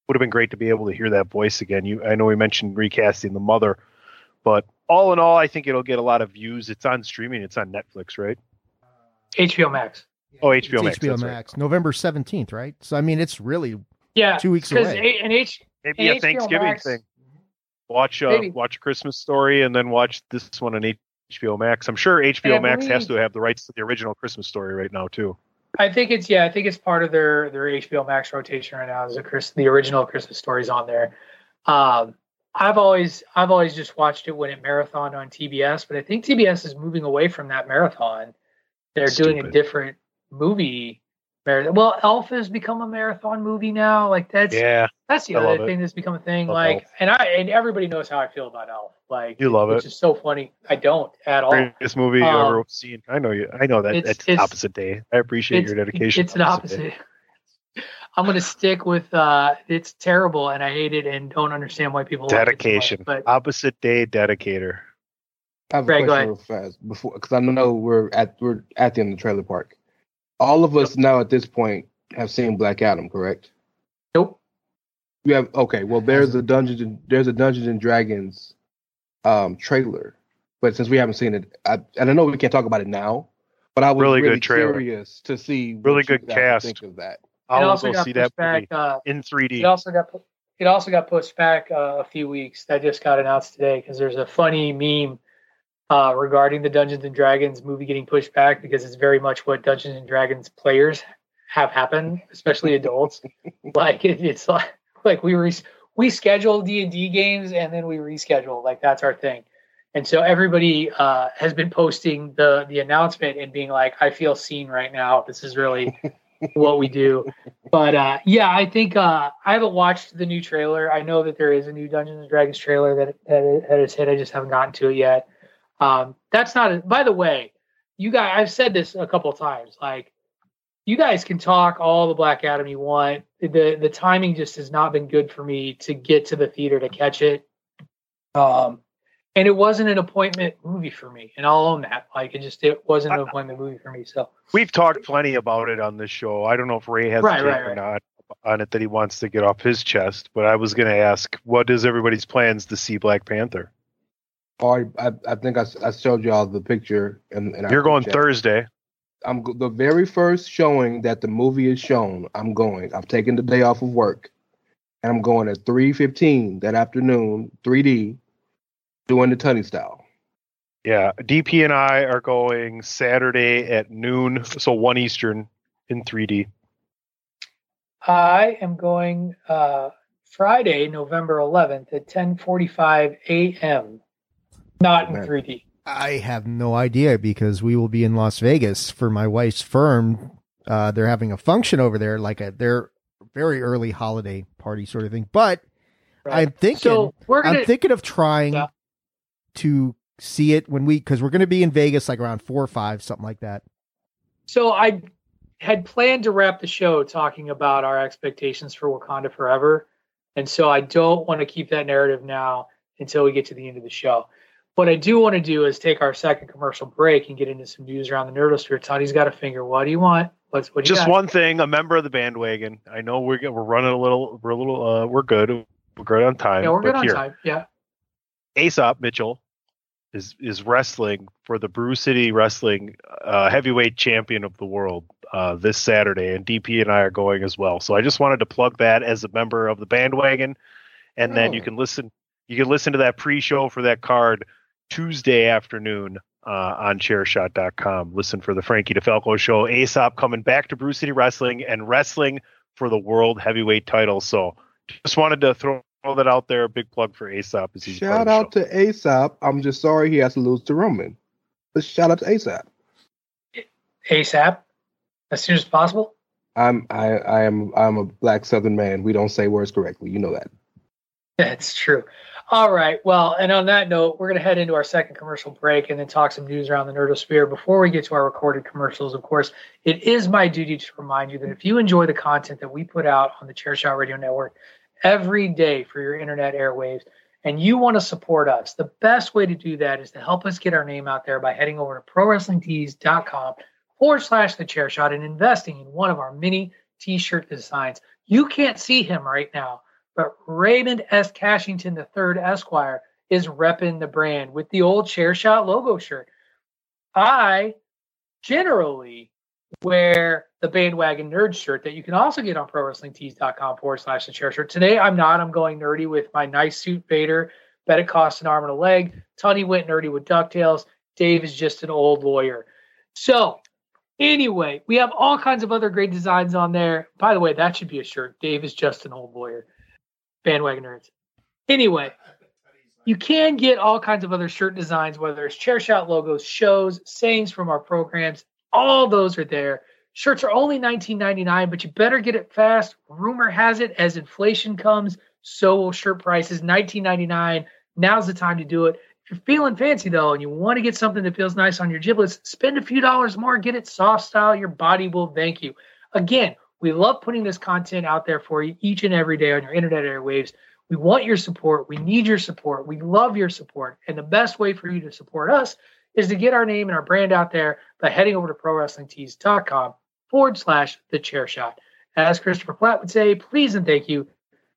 Would have been great to be able to hear that voice again. You I know we mentioned recasting the mother but all in all I think it'll get a lot of views. It's on streaming. It's on Netflix right? Hbo max. Oh It's HBO Max. HBO that's right. Max, November seventeenth, right? So I mean, it's really yeah two weeks because away. an h maybe And a HBO Thanksgiving Max- thing. Watch uh, Maybe. watch a Christmas story and then watch this one on HBO Max. I'm sure HBO I Max has to have the rights to the original Christmas story right now too. I think it's yeah i think it's part of their their hbo max rotation right now. Is the chris the original christmas stories on there. Um i've always i've always just watched it when it marathoned on tbs but i think tbs is moving away from that marathon. They're doing a different movie marathon well elf has become a marathon movie now like that's yeah That's the I other love it. thing that's become a thing. Love like, Elf. and I and everybody knows how I feel about Elf. Like, You love it, which it. is so funny. I don't at all. This movie you Um, ever seen. I know you. I know that. it's- It's, it's- opposite day. I appreciate your dedication. it's an opposite. I'm gonna stick with. uh It's terrible, and I hate it, and don't understand why people like it so much, Dedication. But opposite day dedicator. I have a Ray, question real fast before because I know we're at we're at the end of the trailer park. All of us now at this point have seen Black Adam, correct? nope. You have okay. Well, there's a Dungeons and there's a Dungeons and Dragons um trailer, but since we haven't seen it, I, and I know we can't talk about it now, but I was Really really, good trailer. curious to see what Really you good guys cast. Think of that. I'll also go got see that back. Uh, in 3D. it also got pu- it also got pushed back uh, a few weeks. That just got announced today because there's a funny meme uh, regarding the Dungeons and Dragons movie getting pushed back because it's very much what Dungeons and Dragons players have happen, especially adults. like it, it's like like we re- we schedule D and D games and then we reschedule. Like that's our thing. And so everybody uh, has been posting the the announcement and being like, "I feel seen right now. This is really what we do." But uh, yeah, I think uh, I haven't watched the new trailer. I know that there is a new Dungeons and Dragons trailer that that, that is hit. I just haven't gotten to it yet. Um, that's not. A, by the way, you guys, I've said this a couple of times. Like, you guys can talk all the Black Adam you want. The the timing just has not been good for me to get to the theater to catch it. Um, and it wasn't an appointment movie for me, and I'll own that. Like, it just it wasn't an appointment movie for me. So We've talked plenty about it on this show. I don't know if Ray has Right, a right, or right. not on it that he wants to get off his chest, but I was going to ask, what is everybody's plans to see Black Panther? Or I, I think I showed y'all the picture. And, and You're going Thursday. I'm the very first showing that the movie is shown. I'm going. I've taken the day off of work, and I'm going at 3:15 that afternoon, 3D, doing the Tunny style. Yeah, DP and I are going Saturday at noon, so one Eastern in 3D. I am going uh, Friday, November 11th at 10:45 a.m. Not in 3D. I have no idea because we will be in Las Vegas for my wife's firm. Uh, they're having a function over there, like a their very early holiday party sort of thing. But I'm thinking, So we're gonna. I'm thinking of trying Yeah. to see it when we because we're going to be in Vegas like around four or five, something like that. So I had planned to wrap the show talking about our expectations for Wakanda Forever, and so I don't want to keep that narrative now until we get to the end of the show. What I do want to do is take our second commercial break and get into some news around the Nerdosphere. Tony's got a finger. What do you want? What's what? Do you Just got? one thing, a member of the bandwagon. I know we're we're running a little, we're a little, uh, we're good, we're good on time. Yeah, we're good on here, time. Yeah. Aesop Mitchell is is wrestling for the Brew City Wrestling uh, Heavyweight Champion of the World uh, this Saturday, and DP and I are going as well. So I just wanted to plug that as a member of the bandwagon, and then you Oh. can listen. You can listen to that pre-show for that card Tuesday afternoon uh, on Chairshot.com. Listen for the Frankie DeFalco show. Aesop coming back to Brew City Wrestling and wrestling for the World Heavyweight title. So just wanted to throw that out there. A big plug for Aesop. As he's Shout out show. to Aesop. I'm just sorry he has to lose to Roman. But shout out to Aesop. ASAP, as soon as possible. I'm I I am I'm a black Southern man. We don't say words correctly. You know that. That's true. All right. Well, and on that note, we're going to head into our second commercial break and then talk some news around the Nerdosphere. Before we get to our recorded commercials, of course, it is my duty to remind you that if you enjoy the content that we put out on the Chairshot Radio Network every day for your internet airwaves, and you want to support us, the best way to do that is to help us get our name out there by heading over to prowrestlingtees.com forward slash the chair shot and investing in one of our mini t-shirt designs. You can't see him right now, but Raymond S. Cashington III Esquire is repping the brand with the old chair shot logo shirt. I generally wear the bandwagon nerd shirt that you can also get on prowrestlingtees.com forward slash the chair shirt. Today I'm not. I'm going nerdy with my nice suit Vader. Bet it costs an arm and a leg. Tony went nerdy with DuckTales. Dave is just an old lawyer. So anyway, we have all kinds of other great designs on there. By the way, that should be a shirt. Dave is just an old lawyer. Bandwagon nerds. Anyway, you can get all kinds of other shirt designs, whether it's chair shot logos, shows, sayings from our programs. All those are there. Shirts are only $19.99, but you better get it fast. Rumor has it as inflation comes, so will shirt prices. $19.99. Now's the time to do it. If you're feeling fancy though, and you want to get something that feels nice on your giblets, spend a few dollars more, get it soft style. Your body will thank you. Again, we love putting this content out there for you each and every day on your internet airwaves. We want your support. We need your support. We love your support. And the best way for you to support us is to get our name and our brand out there by heading over to prowrestlingtees.com forward slash the chair shot. As Christopher Platt would say, please and thank you.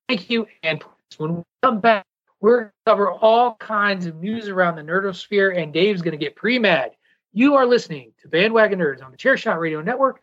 Thank you. And please, when we come back, we're going to cover all kinds of news around the nerdosphere, and Dave's going to get pre mad. You are listening to Bandwagon Nerds on the Chairshot Radio Network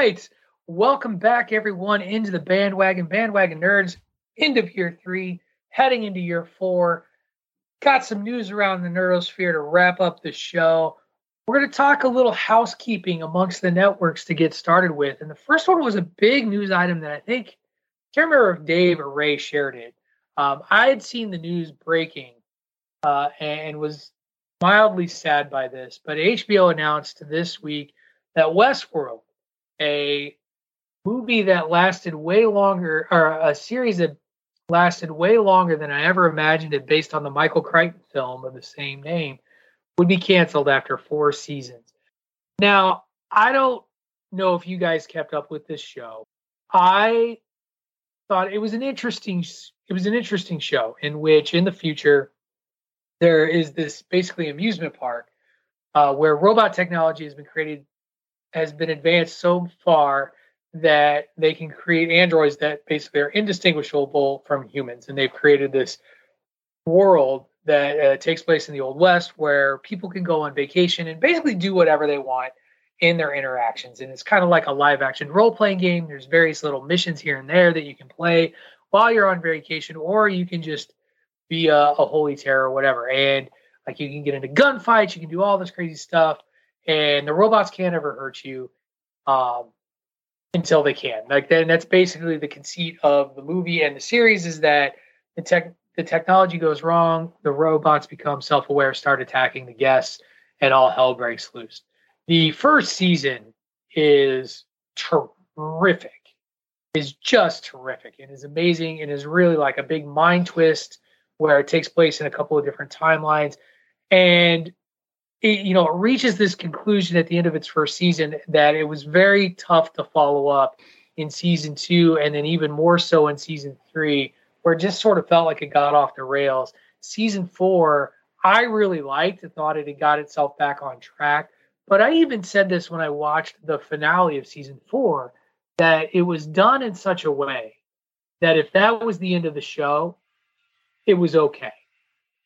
right. Welcome back, everyone, into the bandwagon, bandwagon nerds, end of year three, heading into year four. Got some news around the nerdosphere to wrap up the show. We're going to talk a little housekeeping amongst the networks to get started with. And the first one was a big news item that I think, I can't remember if Dave or Ray shared it. Um, I had seen the news breaking uh, and was mildly sad by this, but HBO announced this week that Westworld, a movie that lasted way longer, or a series that lasted way longer than I ever imagined it based on the Michael Crichton film of the same name, would be canceled after four seasons. Now, I don't know if you guys kept up with this show. I thought it was an interesting it was an interesting show in which in the future there is this basically amusement park uh, where robot technology has been created has been advanced so far that they can create androids that basically are indistinguishable from humans. And they've created this world that uh, takes place in the old west where people can go on vacation and basically do whatever they want in their interactions. And it's kind of like a live action role playing game. There's various little missions here and there that you can play while you're on vacation or you can just be a, a holy terror or whatever. And like you can get into gunfights you can do all this crazy stuff and the robots can't ever hurt you um, until they can. Like then that's basically the conceit of the movie and the series is that the tech the technology goes wrong, the robots become self-aware, start attacking the guests, and all hell breaks loose. The first season is terrific. Is just terrific and is amazing and is really like a big mind twist where it takes place in a couple of different timelines. And it, you know, it reaches this conclusion at the end of its first season that it was very tough to follow up in season two, and then even more so in season three, where it just sort of felt like it got off the rails. Season four, I really liked and thought it had got itself back on track. But I even said this when I watched the finale of season four that it was done in such a way that if that was the end of the show, it was okay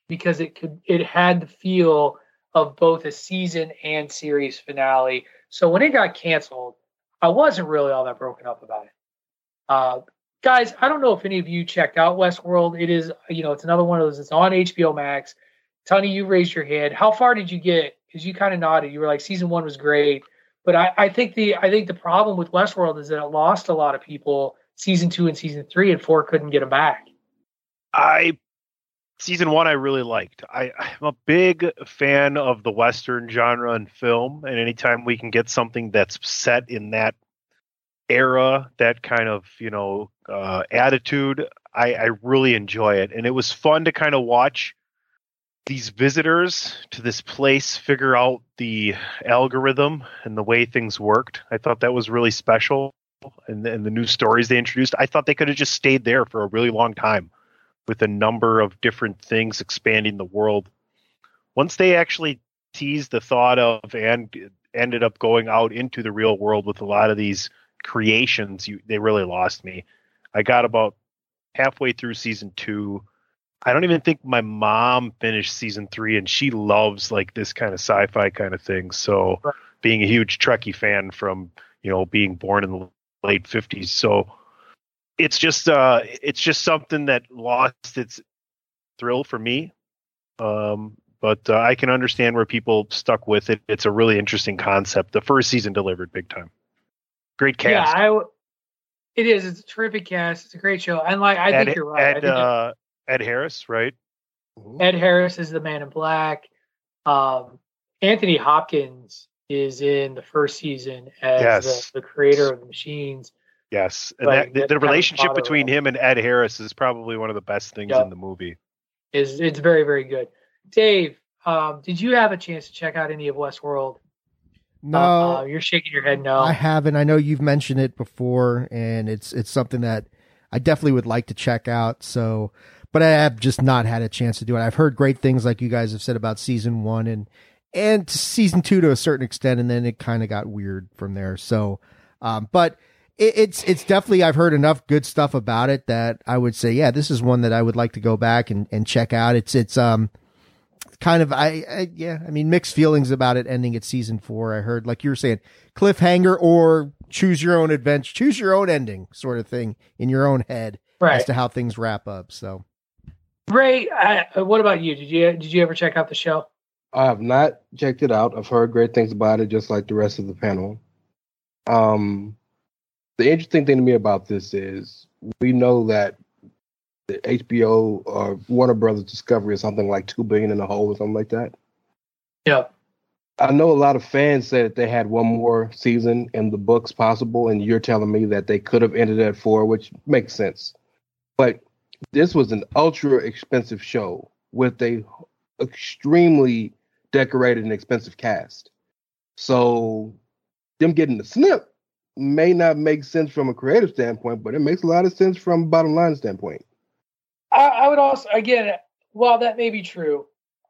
because it could it had the feel of both a season and series finale. So when it got canceled, I wasn't really all that broken up about it. Uh, guys, I don't know if any of you checked out Westworld. It is, you know, it's another one of those. It's on HBO Max. Tony, you raised your hand. How far did you get? Because you kind of nodded. You were like, season one was great, but I, I think the I think the problem with Westworld is that it lost a lot of people. Season two and season three and four couldn't get them back. I season one I really liked. I, I'm a big fan of the Western genre and film, and anytime we can get something that's set in that era, that kind of you know uh, attitude, I, I really enjoy it. And it was fun to kind of watch these visitors to this place figure out the algorithm and the way things worked. I thought that was really special. And, and the new stories they introduced, I thought they could have just stayed there for a really long time with a number of different things expanding the world. Once they actually teased the thought of and ended up going out into the real world with a lot of these creations, you, they really lost me. I got about halfway through season two. I don't even think my mom finished season three, and she loves like this kind of sci-fi kind of thing. So, being a huge Trekkie fan from you know being born in the late fifties, so it's just uh it's just something that lost its thrill for me um but uh, i can understand where people stuck with it it's a really interesting concept the first season delivered big time great cast Yeah, I, w- it is. It's a terrific cast. It's a great show. And like I ed, think you're right. I ed, think uh, ed harris right Ed Harris is the man in black. Um, Anthony Hopkins is in the first season as Yes. the, the creator of the machines. Yes and Like, that, the, the relationship between him and ed harris is probably one of the best things Yeah. in the movie Is it's very very good. Dave, um, did you have a chance to check out any of Westworld? No, Uh, uh, you're shaking your head no. I haven't. I know you've mentioned it before, and it's it's something that I definitely would like to check out. So, but I have just not had a chance to do it. I've heard great things, like you guys have said about season one and and season two to a certain extent, and then it kind of got weird from there. So, um, but it, it's it's definitely I've heard enough good stuff about it that I would say, yeah, this is one that I would like to go back and and check out. It's it's um kind of I, I yeah i mean mixed feelings about it ending at season four i heard like you were saying cliffhanger or choose your own adventure choose your own ending sort of thing in your own head Right. as to how things wrap up so Ray, I, uh, what about you? Did you did you ever check out the show? I have not checked it out. I've heard great things about it, just like the rest of the panel. Um, the interesting thing to me about this is we know that the HBO or Warner Brothers Discovery is something like two billion in the hole or something like that. Yeah. I know a lot of fans said that they had one more season in the books possible, and you're telling me that they could have ended at four, which makes sense. But this was an ultra expensive show with a extremely decorated and expensive cast. So them getting the snip may not make sense from a creative standpoint, but it makes a lot of sense from a bottom line standpoint. I, I would also, again, while that may be true,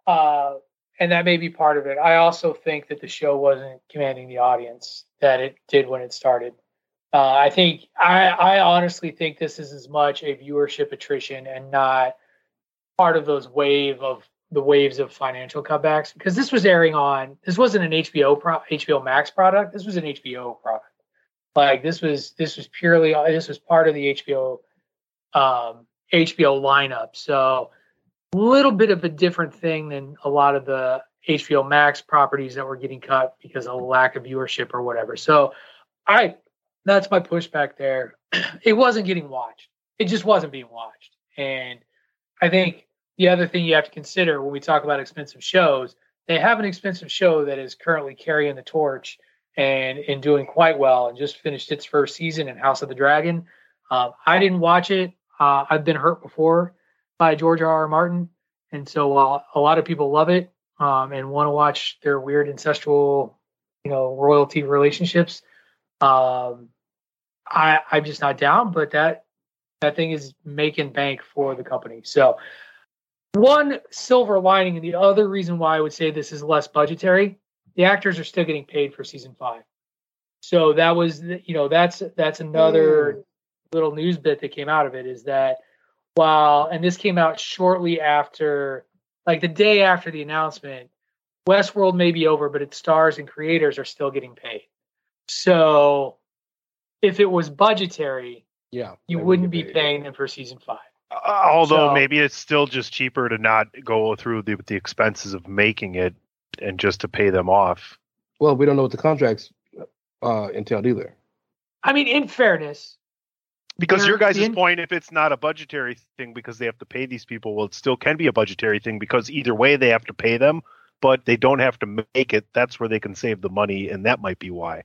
uh, and that may be part of it, I also think that the show wasn't commanding the audience that it did when it started. Uh, I think I, I honestly think this is as much a viewership attrition and not part of those wave of the waves of financial cutbacks because this was airing on this wasn't an HBO pro, HBO Max product. This was an HBO product. Like this was this was purely this was part of the HBO um, HBO lineup. So a little bit of a different thing than a lot of the HBO Max properties that were getting cut because of lack of viewership or whatever. So I that's my pushback there. It wasn't getting watched. It just wasn't being watched. And I think the other thing you have to consider when we talk about expensive shows, they have an expensive show that is currently carrying the torch and and doing quite well and just finished its first season in House of the Dragon. Um, I didn't watch it. Uh, I've been hurt before by George R. R. Martin, and so while a lot of people love it um, and want to watch their weird incestual, you know, royalty relationships, um, I I'm just not down. But that that thing is making bank for the company. So one silver lining, and the other reason why I would say this is less budgetary, the actors are still getting paid for season five. So that was, you know, that's that's another little news bit that came out of it is that while, and this came out shortly after, like the day after the announcement, Westworld may be over, but its stars and creators are still getting paid. So if it was budgetary, Yeah, you would wouldn't be paying them for season five. Uh, although So- maybe it's still just cheaper to not go through the the expenses of making it and just to pay them off. Well, we don't know what the contracts uh, entailed either. I mean, in fairness, Because They're your guys' in- point, if it's not a budgetary thing because they have to pay these people, well, it still can be a budgetary thing because either way they have to pay them, but they don't have to make it. That's where they can save the money, and that might be why.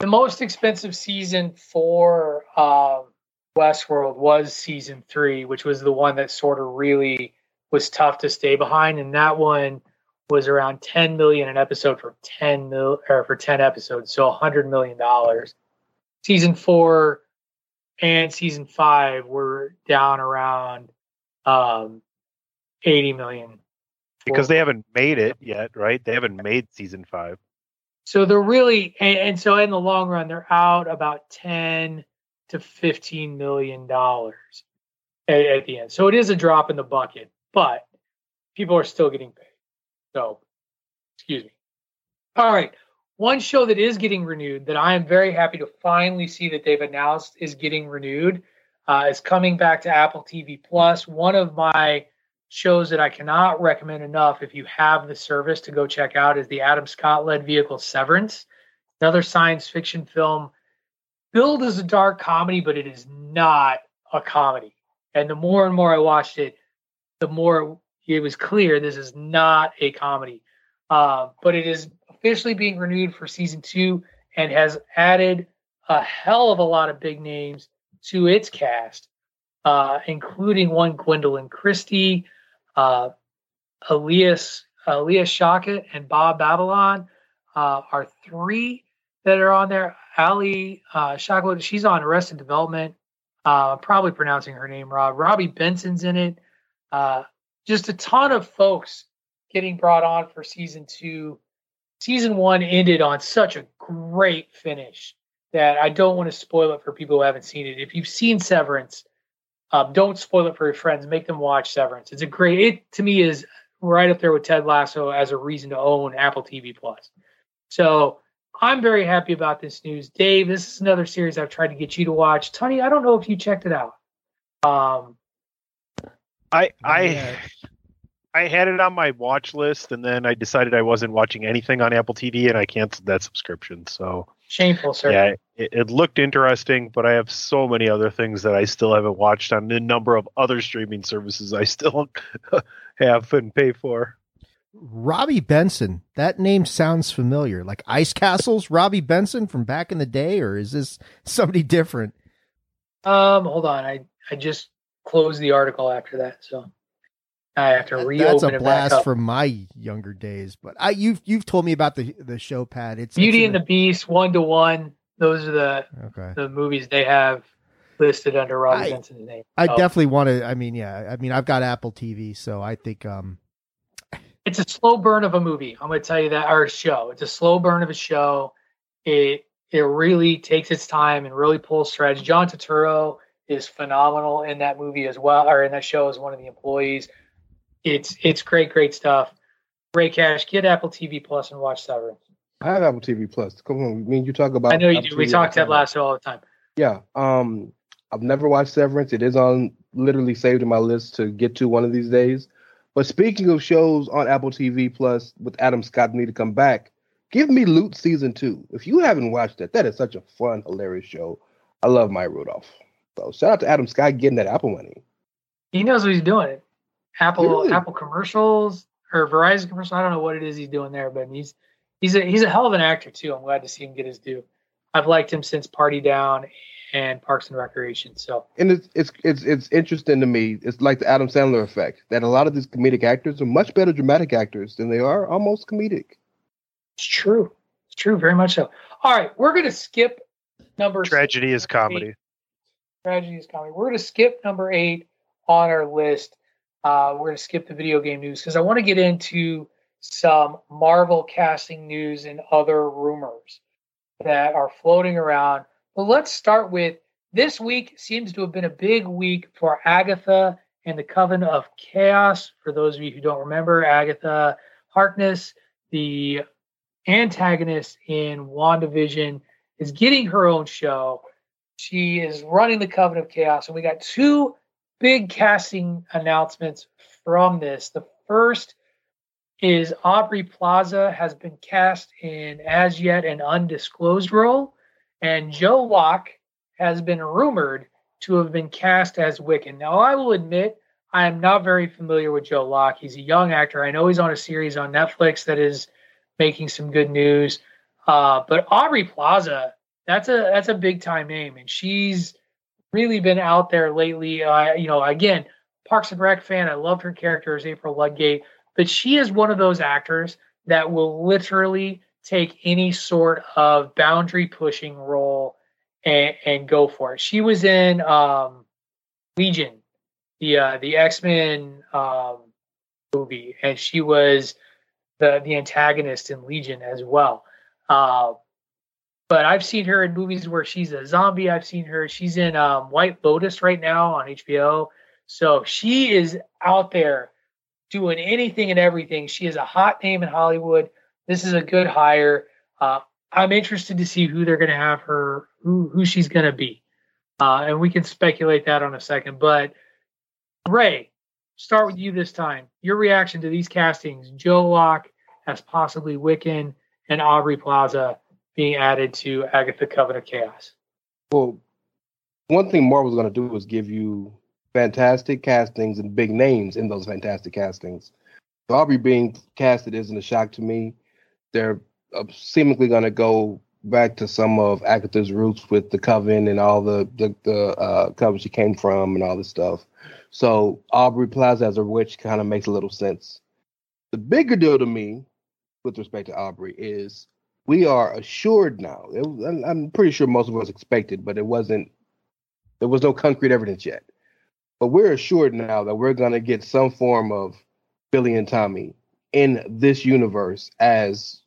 the most expensive season for um, Westworld was season three, which was the one that sort of really was tough to stay behind, and that one was around 10 million an episode for 10 mil or for 10 episodes, so 100 million dollars. Season four and season five were down around um, 80 million Because they haven't made it yet, right? They haven't made season five. So they're really, and, and so in the long run, they're out about ten to fifteen million dollars at, at the end. So it is a drop in the bucket, but people are still getting paid. So, excuse me. All right, one show that is getting renewed that I am very happy to finally see that they've announced is getting renewed uh, is coming back to Apple TV Plus. One of my shows that I cannot recommend enough if you have the service to go check out is the Adam Scott led vehicle Severance, another science fiction film billed as a dark comedy, but it is not a comedy. And the more and more I watched it, the more it was clear this is not a comedy. Uh, but it is officially being renewed for season two and has added a hell of a lot of big names to its cast, uh, including one Gwendoline Christie, uh, Elias Elias Shaka, and Bob Balaban uh, are three that are on there. Ali uh, Shaka, she's on Arrested Development. Uh, probably pronouncing her name wrong. Robby Benson's in it. Just a ton of folks getting brought on for season two. Season one ended on such a great finish that I don't want to spoil it for people who haven't seen it. If you've seen Severance, um, don't spoil it for your friends. Make them watch Severance. It's a great. It to me is right up there with Ted Lasso as a reason to own Apple TV Plus. So I'm very happy about this news, Dave. This is another series I've tried to get you to watch. Tony, I don't know if you checked it out. Um, I I I had it on my watch list, and then I decided I wasn't watching anything on Apple TV, and I canceled that subscription. So shameful, sir. yeah, it, it looked interesting, but I have so many other things that I still haven't watched on the number of other streaming services I still have and pay for. Robby Benson. That name sounds familiar. Like Ice Castles, Robby Benson from back in the day, or is this somebody different? Um, hold on. I I just close the article after that. So I have to That- reopen That's a blast from my younger days. But I you've you've told me about the the show, Pat. It's Beauty it's and the Beast, one to one. Those are the okay. the movies they have listed under Robert I- Benson's name. I So, definitely want to. I mean, yeah. I mean, I've got Apple TV, so I think um it's a slow burn of a movie. I'm going to tell you that, or a show. It's a slow burn of a show. It it really takes its time and really pulls threads. John Turturro is phenomenal in that movie as well, or in that show as one of the employees. It's it's great, great stuff. Ray Cash, get Apple TV Plus and watch Severance. I have Apple TV Plus. Come on, I mean you talk about. I know you Apple do. We TV talk all the that last all the time. Yeah. Um, I've never watched Severance. It is on literally saved in my list to get to one of these days. But speaking of shows on Apple TV Plus with Adam Scott need to come back, give me Loot season two. If you haven't watched it, that is such a fun, hilarious show. I love Maya Rudolph. So shout out to Adam Scott getting that Apple money. He knows what he's doing. Apple Really? Apple commercials or Verizon commercials. I don't know what it is he's doing there, but he's he's a he's a hell of an actor too. I'm glad to see him get his due. I've liked him since Party Down and Parks and Recreation. So And it's it's it's it's interesting to me. It's like the Adam Sandler effect that a lot of these comedic actors are much better dramatic actors than they are almost comedic. it's true. It's true, very much so. All right, we're gonna skip number Tragedy is comedy. Tragedy is comedy. We're gonna skip number eight on our list. Uh, we're gonna skip the video game news because I want to get into some Marvel casting news and other rumors that are floating around. But let's start with this week seems to have been a big week for Agatha and the Coven of Chaos. For those of you who don't remember, Agatha Harkness, the antagonist in WandaVision, is getting her own show. She is running the Coven of Chaos, and we got two big casting announcements from this. The first is Aubrey Plaza has been cast in as yet an undisclosed role, and Joe Locke has been rumored to have been cast as Wiccan. Now, I will admit I am not very familiar with Joe Locke. He's a young actor. I know he's on a series on Netflix that is making some good news. Uh, but Aubrey Plaza, that's a that's a big time name, and she's really been out there lately. Uh, you know, again, Parks and Rec fan. I loved her character as April Ludgate, but she is one of those actors that will literally take any sort of boundary pushing role and, and go for it. She was in um, Legion, the uh, the X Men um, movie, and she was the the antagonist in Legion as well. Uh, but I've seen her in movies where she's a zombie. I've seen her. She's in um, White Lotus right now on HBO. So she is out there doing anything and everything. She is a hot name in Hollywood. This is a good hire. Uh, I'm interested to see who they're going to have her, who who she's going to be, uh, and we can speculate that on a second. But Ray, start with you this time. Your reaction to these castings: Joe Locke as possibly Wiccan, and Aubrey Plaza being added to Agatha Coven of Chaos. Well, one thing Marvel's going to do is give you fantastic castings and big names in those fantastic castings. Aubrey being casted isn't a shock to me. They're uh, seemingly going to go back to some of Agatha's roots with the coven and all the the, the uh, coven she came from and all this stuff. So Aubrey Plaza as a witch kind of makes a little sense. The bigger deal to me, with respect to Aubrey, is we are assured now. It, I'm- pretty sure most of us expected, but it wasn't. There was no concrete evidence yet. But we're assured now that we're going to get some form of Billy and Tommy in this universe as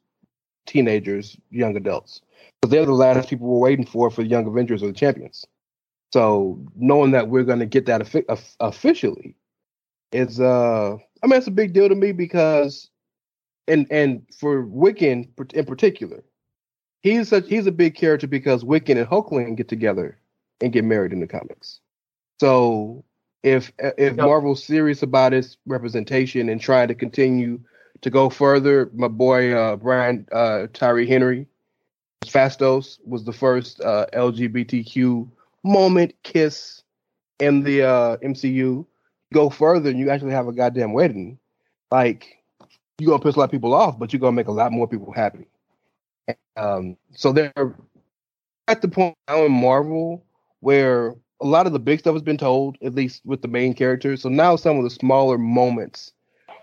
teenagers, young adults. Because they're the last people we're waiting for for the Young Avengers or the Champions. So knowing that we're going to get that offi- officially is, uh, I mean, it's a big deal to me because, and and for Wiccan in particular, he's such he's a big character because Wiccan and Hulkling get together and get married in the comics. So if if Marvel's serious about its representation and trying to continue to go further, my boy uh, Brian uh, Tyree Henry, Phastos was the first uh, LGBTQ moment kiss in the uh, MCU. Go further, and you actually have a goddamn wedding. Like you're gonna piss a lot of people off, but you're gonna make a lot more people happy. Um, so they're at the point now in Marvel where a lot of the big stuff has been told, at least with the main characters. So now some of the smaller moments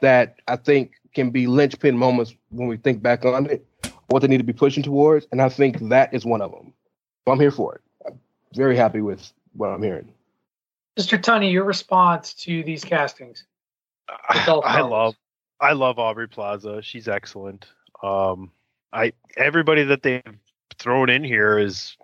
that I think can be linchpin moments when we think back on it, what they need to be pushing towards, and I think that is one of them. So I'm here for it. I'm very happy with what I'm hearing. Mr. Tunney, your response to these castings? Adult I films. love I love Aubrey Plaza. She's excellent. Um I everybody that they've thrown in here is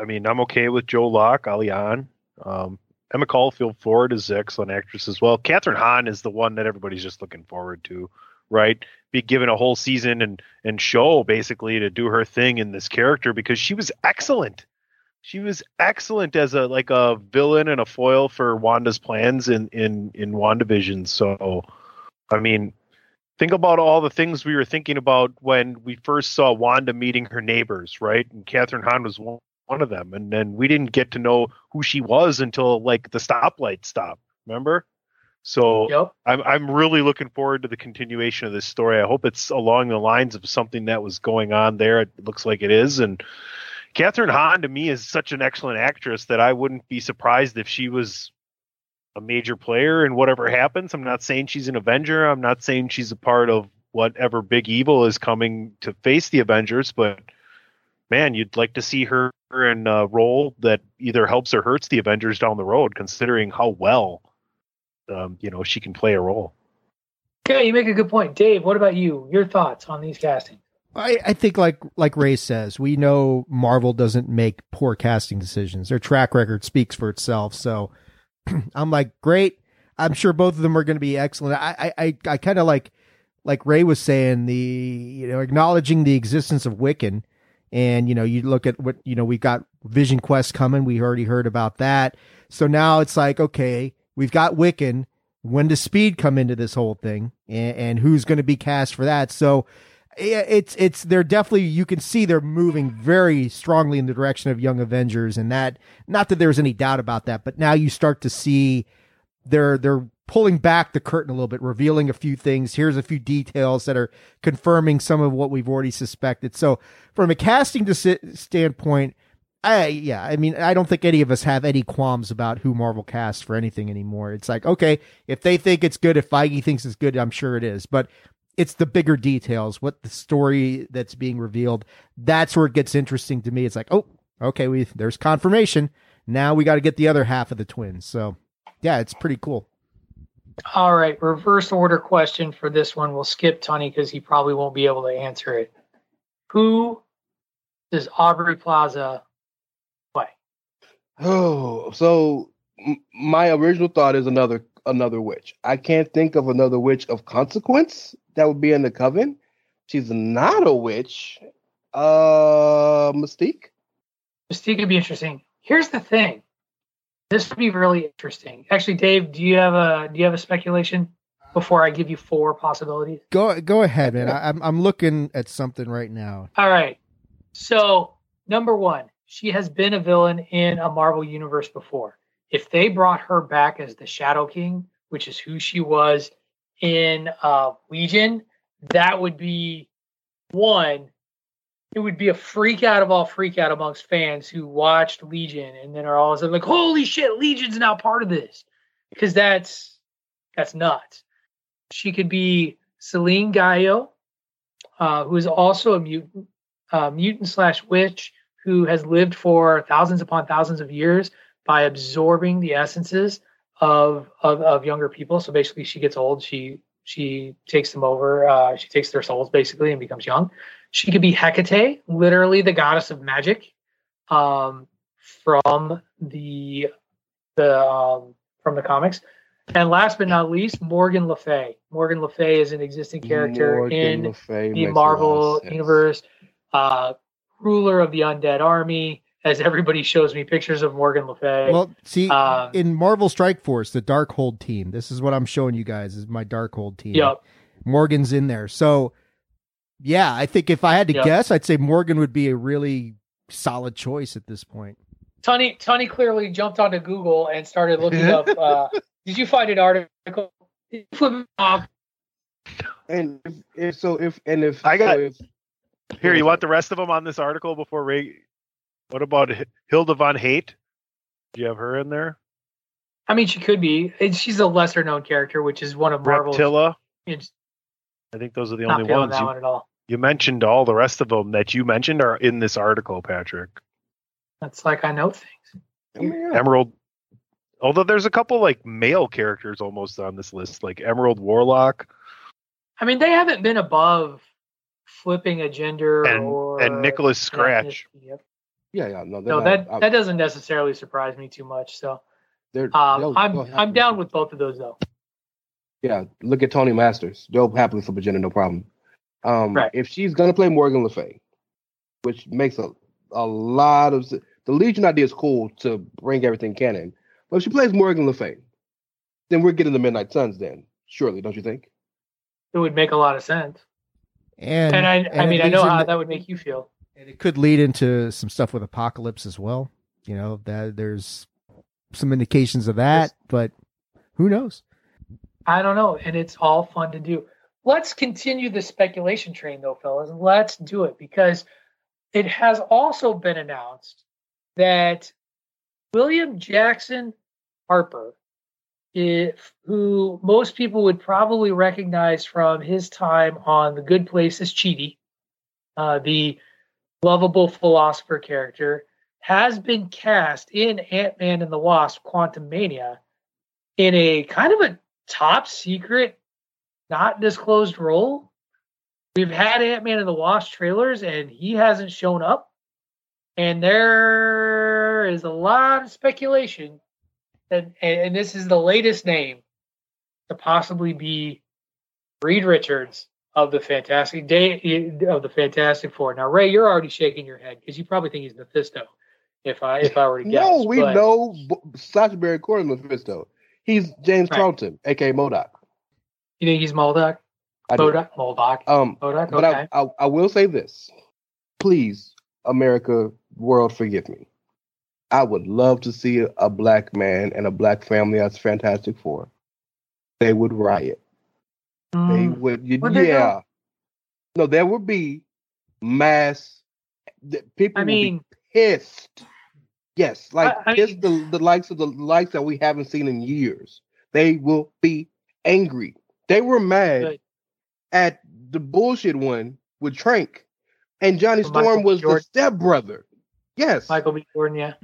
I mean, I'm okay with Joe Locke, Alian. Um Emma Caulfield Ford is excellent actress as well. Kathryn Hahn is the one that everybody's just looking forward to, right? Be given a whole season and and show basically to do her thing in this character because she was excellent. She was excellent as a like a villain and a foil for Wanda's plans in in in WandaVision. So, I mean, think about all the things we were thinking about when we first saw Wanda meeting her neighbors, right? And Kathryn Hahn was one, one of them, and then we didn't get to know who she was until like the stoplight stopped. Remember? So Yep. I'm I'm really looking forward to the continuation of this story. I hope it's along the lines of something that was going on there. It looks like it is, and Kathryn Hahn to me is such an excellent actress that I wouldn't be surprised if she was a major player in whatever happens. I'm not saying she's an Avenger. I'm not saying she's a part of whatever big evil is coming to face the Avengers, but man, you'd like to see her in a role that either helps or hurts the Avengers down the road, considering how well um, you know she can play a role. Yeah, you make a good point. Dave, what about you? Your thoughts on these castings? I, I think like like Ray says, we know Marvel doesn't make poor casting decisions. Their track record speaks for itself. So I'm like, great. I'm sure both of them are going to be excellent. I I I, kind of like like Ray was saying the you know acknowledging the existence of Wiccan, and you know you look at what you know we've got Vision Quest coming. We already heard about that. So now it's like okay, we've got Wiccan. When does Speed come into this whole thing, and, and who's going to be cast for that? So it's it's they're definitely you can see they're moving very strongly in the direction of Young Avengers, and that not that there's any doubt about that, but now you start to see they're they're pulling back the curtain a little bit, revealing a few things. Here's a few details that are confirming some of what we've already suspected. So from a casting standpoint, I yeah, I mean, I don't think any of us have any qualms about who Marvel casts for anything anymore. It's like, okay, if they think it's good, if Feige thinks it's good, I'm sure it is. But it's the bigger details, what the story that's being revealed. That's where it gets interesting to me. It's like, oh, okay, we there's confirmation. Now we got to get the other half of the twins. So, yeah, it's pretty cool. All right, reverse order question for this one. We'll skip Tony because he probably won't be able to answer it. Who does Aubrey Plaza play? Oh, so m- my original thought is another another witch. I can't think of another witch of consequence that would be in the coven. She's not a witch. Uh, Mystique. Mystique would be interesting. Here's the thing. This would be really interesting. Actually, Dave, do you have a do you have a speculation before I give you four possibilities? Go go ahead, man. I, I'm I'm looking at something right now. All right. So, number one, she has been a villain in a Marvel universe before. If they brought her back as the Shadow King, which is who she was in uh, Legion, that would be one. It would be a freak out of all freak out amongst fans who watched Legion and then are all of a sudden like, "Holy shit, Legion's now part of this," because that's that's nuts. She could be Selene Gallio, uh, who is also a mutant, uh, mutant slash witch who has lived for thousands upon thousands of years by absorbing the essences of of, of younger people. So basically, she gets old. She she takes them over. Uh, she takes their souls basically and becomes young. She could be Hecate, literally the goddess of magic, um, from the the um, from the comics. And last but not least, Morgan Le Fay. Morgan Le Fay is an existing character Morgan in the makes a lot Marvel universe, uh, ruler of the undead army. As everybody shows me pictures of Morgan Le Fay. Well, see, Um, in Marvel Strike Force, the Darkhold team. This is what I'm showing you guys. Is my Darkhold team. Yep. Morgan's in there. So, yeah, I think if I had to Yep. guess, I'd say Morgan would be a really solid choice at this point. Tony Tony clearly jumped onto Google and started looking up. Uh, did you find an article? Did you flip it off? And if, if so, if and if I got- so if, Here, you want the rest of them on this article before Ray? What about H- Hilda von Haidt? Do you have her in there? I mean, she could be. She's a lesser known character, which is one of Marvel's. Reptilla. It's I think those are the not only feeling ones. that You, one at all. you mentioned all the rest of them that you mentioned are in this article, Patrick. That's like I know things. Oh, Emerald. Although there's a couple like male characters almost on this list, like Emerald Warlock I mean, they haven't been above flipping a gender and or and Nicholas Scratch. Yep. Yeah, yeah, no, they're No, not- that I- that doesn't necessarily surprise me too much. So they're, um, I'm I'm down with both of those though. Yeah, look at Tony Masters. They'll happily flip a gender, no problem. Um, Right. If she's gonna play Morgan Le Fay, which makes a a lot of s- the Legion idea is cool to bring everything canon, but if she plays Morgan Le Fay, then we're getting the Midnight Suns. Then surely, don't you think? It would make a lot of sense. And, And, I I mean I know how into- that would make you feel. And it could lead into some stuff with Apocalypse as well. You know that there's some indications of that, but who knows? I don't know, and it's all fun to do. Let's continue the speculation train, though, fellas. Let's do it because it has also been announced that William Jackson Harper, if, who most people would probably recognize from his time on The Good Place as Chidi, uh, the lovable philosopher character, has been cast in Ant Man and the Wasp: Quantumania in a kind of a top secret, not disclosed role. We've had Ant Man and the Wasp trailers, and he hasn't shown up. And there is a lot of speculation that, and, and this is the latest name to possibly be Reed Richards of the Fantastic Day of the Fantastic Four. Now, Ray, you're already shaking your head because you probably think he's Mephisto. If I if I were to guess, no, we but- know B- Sacha Baron Cohen Mephisto. He's James Right. Carlton, aka MODOK. You think he's MODOK? I do. MODOK? Um, MODOK? but Okay. I, I, I will say this. Please, America, world, forgive me. I would love to see a black man and a black family as Fantastic Four. They would riot. They Mm. would, they, yeah. No, there would be mass. People I would mean, be pissed. Yes, like I- I pissed the, the likes of the likes that we haven't seen in years. They will be angry. They were mad at the bullshit one with Trank, and Johnny Storm was Jordan. the stepbrother. Yes, Michael B. Jordan, yeah.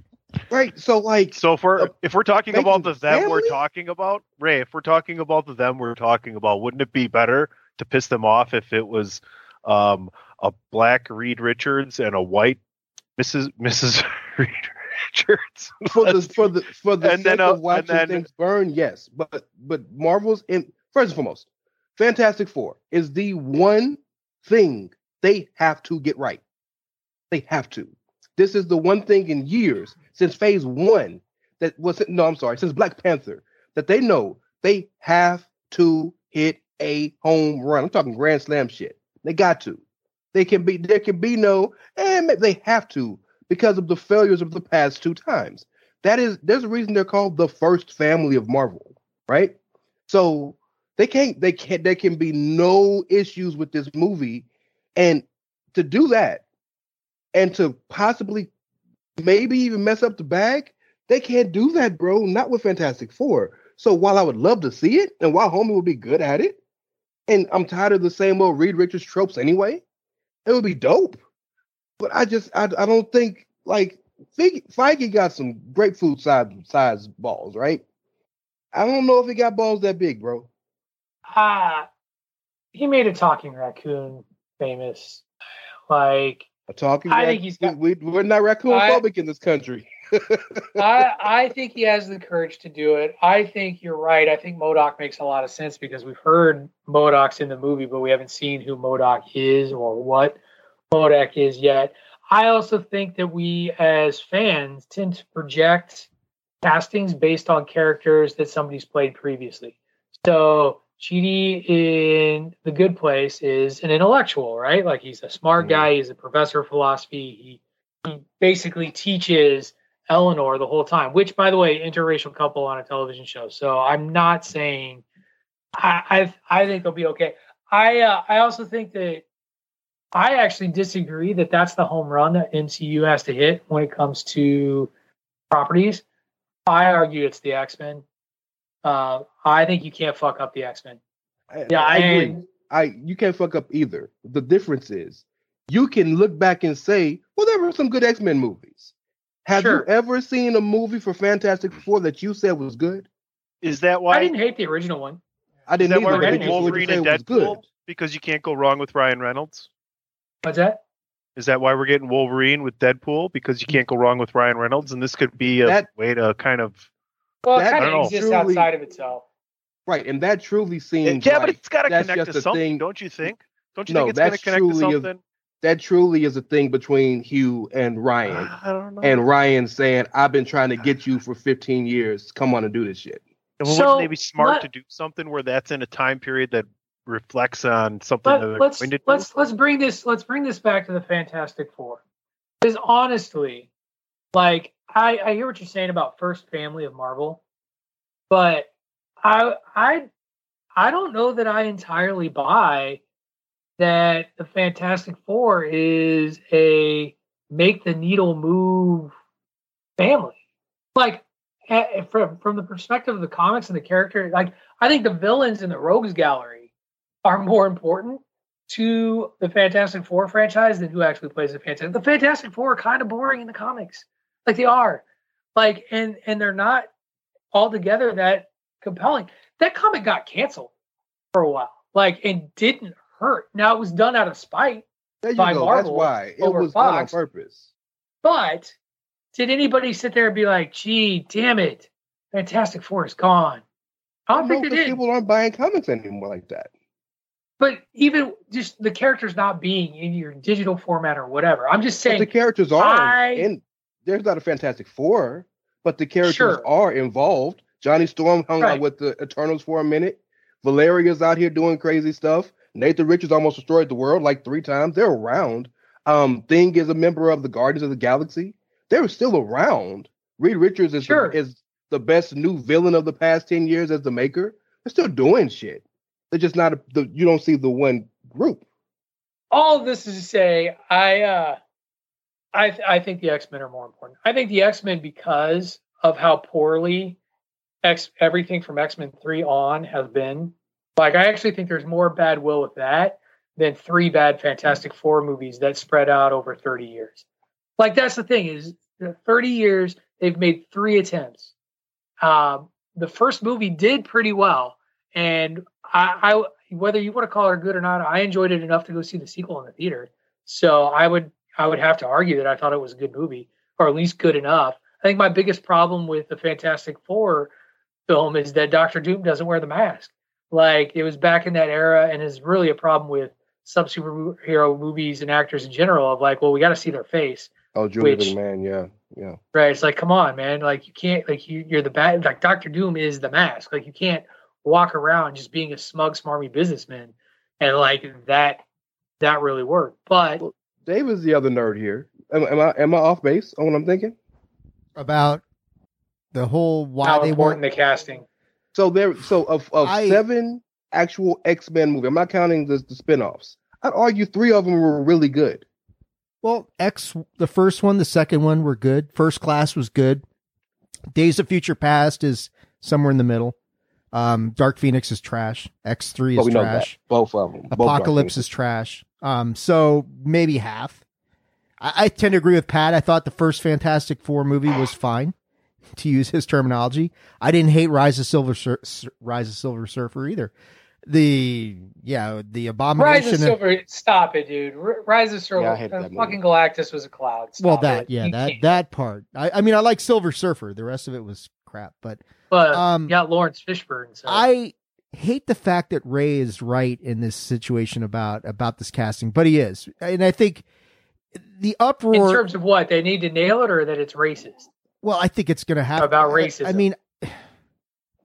Right. So like, So if we're if we're talking about the them we're talking about, Ray, if we're talking about the them we're talking about, wouldn't it be better to piss them off if it was um, a black Reed Richards and a white Mrs. Mrs. Reed Richards? for the for the for the And sake then, uh, of watching and then- things burn, yes. But but Marvel's in first and foremost, Fantastic Four is the one thing they have to get right. They have to. This is the one thing in years since Phase One that was no, I'm sorry, since Black Panther that they know they have to hit a home run. I'm talking Grand Slam shit. They got to. They can be. There can be no. And they have to because of the failures of the past two times. That is, there's a reason they're called the first family of Marvel, right? So they can't, they can't, there can be no issues with this movie, and to do that, and to possibly maybe even mess up the bag, they can't do that, bro. Not with Fantastic Four. So while I would love to see it, and while Homie would be good at it, and I'm tired of the same old Reed Richards tropes anyway, it would be dope. But I just I, I don't think like Feige, got some grapefruit size size balls, right? I don't know if he got balls that big, bro. Ah, he made a talking raccoon famous. Like talking. I think he's got- we, are not raccoon phobic in this country. I, I think he has the courage to do it. I think you're right. I think MODOK makes a lot of sense because we've heard MODOK's in the movie, but we haven't seen who MODOK is or what MODOK is yet. I also think that we as fans tend to project castings based on characters that somebody's played previously. So Chidi in The Good Place is an intellectual, right? Like he's a smart guy, he's a professor of philosophy. He he basically teaches Eleanor the whole time, which, by the way, interracial couple on a television show. So I'm not saying I I, I think they'll be okay. I uh, I also think that I actually disagree that that's the home run that MCU has to hit when it comes to properties. I argue it's the X Men. Uh, I think you can't fuck up the X Men. Yeah, I agree. and- I you can't fuck up either. The difference is you can look back and say, well, there were some good X Men movies. Have Sure. you ever seen a movie for Fantastic Four that you said was good? Is that why I didn't hate the original one. I Is didn't that why we're getting you- Wolverine and it was good? Deadpool? Because you can't go wrong with Ryan Reynolds. What's that? Is that why we're getting Wolverine with Deadpool? Because you can't go wrong with Ryan Reynolds, and this could be a That- way to kind of. Well, it kind of exists Truly- outside of itself. Right, and that truly seems yeah, but like it's got to connect to something, thing. don't you think? Don't you No, think it's going to connect to truly a- something? that truly is a thing between Hugh and Ryan. I don't know. and Ryan saying, "I've been trying to get you for 15 years. Come on and do this shit." well, So, wouldn't they be smart let- to do something where that's in a time period that reflects on something Let, they're let's going to do? let's let's bring this let's bring this back to the Fantastic Four. Because honestly, like I I hear what you're saying about first family of Marvel, but I I I don't know that I entirely buy that the Fantastic Four is a make the needle move family. Like eh, from from the perspective of the comics and the character, like I think the villains in the Rogues Gallery are more important to the Fantastic Four franchise than who actually plays the Fantastic. The Fantastic Four are kind of boring in the comics, like they are, like and and they're not altogether that compelling. That comic got canceled for a while, like and didn't hurt. Now it was done out of spite, By go. Marvel That's why it over was done on purpose. but did anybody sit there and be like, "Gee, damn it, Fantastic Four is gone"? I don't No, think they did. people aren't buying comics anymore like that. But even just the characters not being in your digital format or whatever. I'm just But saying the characters are I- in. There's not a Fantastic Four, but the characters Sure. are involved. Johnny Storm hung Right. out with the Eternals for a minute. Valeria's out here doing crazy stuff. Nathan Richards almost destroyed the world like three times. They're around. Um, Thing is a member of the Guardians of the Galaxy. They're still around. Reed Richards is Sure. the, is the best new villain of the past ten years as the Maker. They're still doing shit. They're just not. A, the, you don't see the one group. all this is to say, I uh, I I think the X Men are more important. I think the X Men because of how poorly X everything from X Men three on has been. Like I actually think there's more bad will with that than three bad Fantastic Four movies that spread out over 30 years. Like that's the thing is, 30 years they've made three attempts. Um, the first movie did pretty well, and I, I whether you want to call it good or not, I enjoyed it enough to go see the sequel in the theater. So I would I would have to argue that I thought it was a good movie, or at least good enough. I think my biggest problem with the Fantastic Four film is that Doctor Doom doesn't wear the mask. Like it was back in that era, and is really a problem with sub superhero movies and actors in general. Of like, well, we got to see their face. Oh, Julie Which- McMahon, yeah, yeah. Right. It's like, come on, man. Like you can't like you you're the bad like Doctor Doom is the mask. Like you can't walk around just being a smug, smarmy businessman. And like that that really worked. But Dave is the other nerd here. Am, am I am I off base on what I'm thinking? about the whole why how they important want the casting. So there, so of of I- seven actual X Men movies, I'm not counting the the spinoffs. I'd argue three of them were really good. Well, X, the first one, the second one were good. First Class was good. Days of Future Past is somewhere in the middle. Um, Dark Phoenix is trash. X three But is we know that trash. both of them. Both Apocalypse is trash. Um, so maybe half. I, I tend to agree with Pat. I thought the first Fantastic Four movie was fine, to use his terminology. I didn't hate Rise of Silver Sur- Sur- Rise of Silver Surfer either. The yeah, the abomination. Rise of Silver, stop it, dude. R- Rise of Silver, Yeah, I uh, fucking Galactus was a cloud. Stop well, that it. yeah, You that can't. that part. I, I mean, I like Silver Surfer. The rest of it was crap. But But um, you got Laurence Fishburne. So. I hate the fact that Ray is right in this situation about about this casting, but he is, and I think the uproar in terms of what they need to nail it, or that it's racist. well, I think it's going to happen About I- I mean,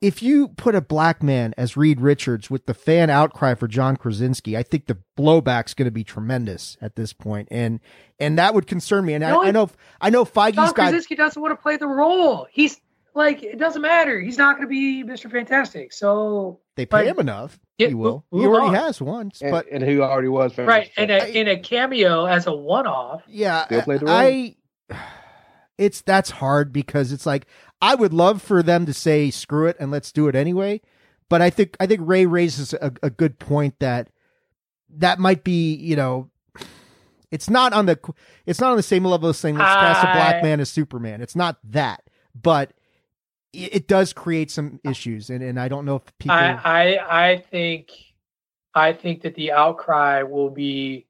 if you put a black man as Reed Richards with the fan outcry for John Krasinski, I think the blowback's going to be tremendous at this point, and and that would concern me. And No, I, I know I know Feige's John got Krasinski doesn't want to play the role. He's like, it doesn't matter. He's not going to be Mr. Fantastic. So they pay like, him enough. yeah, he will. move He already on. has once, and, but and he already was right in a in a cameo as a one off. Yeah, Still played the I it's that's hard because it's like I would love for them to say screw it and let's do it anyway. But I think I think Ray raises a, a good point that that might be you know it's not on the it's not on the same level as saying let's cast a black man as Superman. It's not that, but it, does create some issues, and and I don't know if people. I, I I think I think that the outcry will be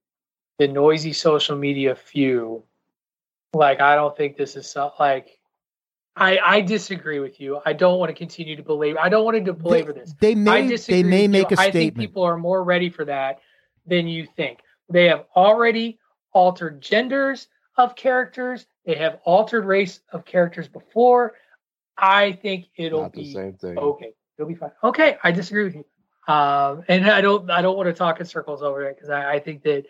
the noisy social media few. Like I don't think this is so, like I I disagree with you. I don't want to continue to belabor. I don't want to belabor this. they may they may with you. make a I think statement. people are more ready for that than you think. They have already altered genders of characters. They have altered race of characters before. I think it'll Not the be same thing. okay. It'll be fine. Okay, I disagree with you. Um, and I don't I don't want to talk in circles over it because I, I think that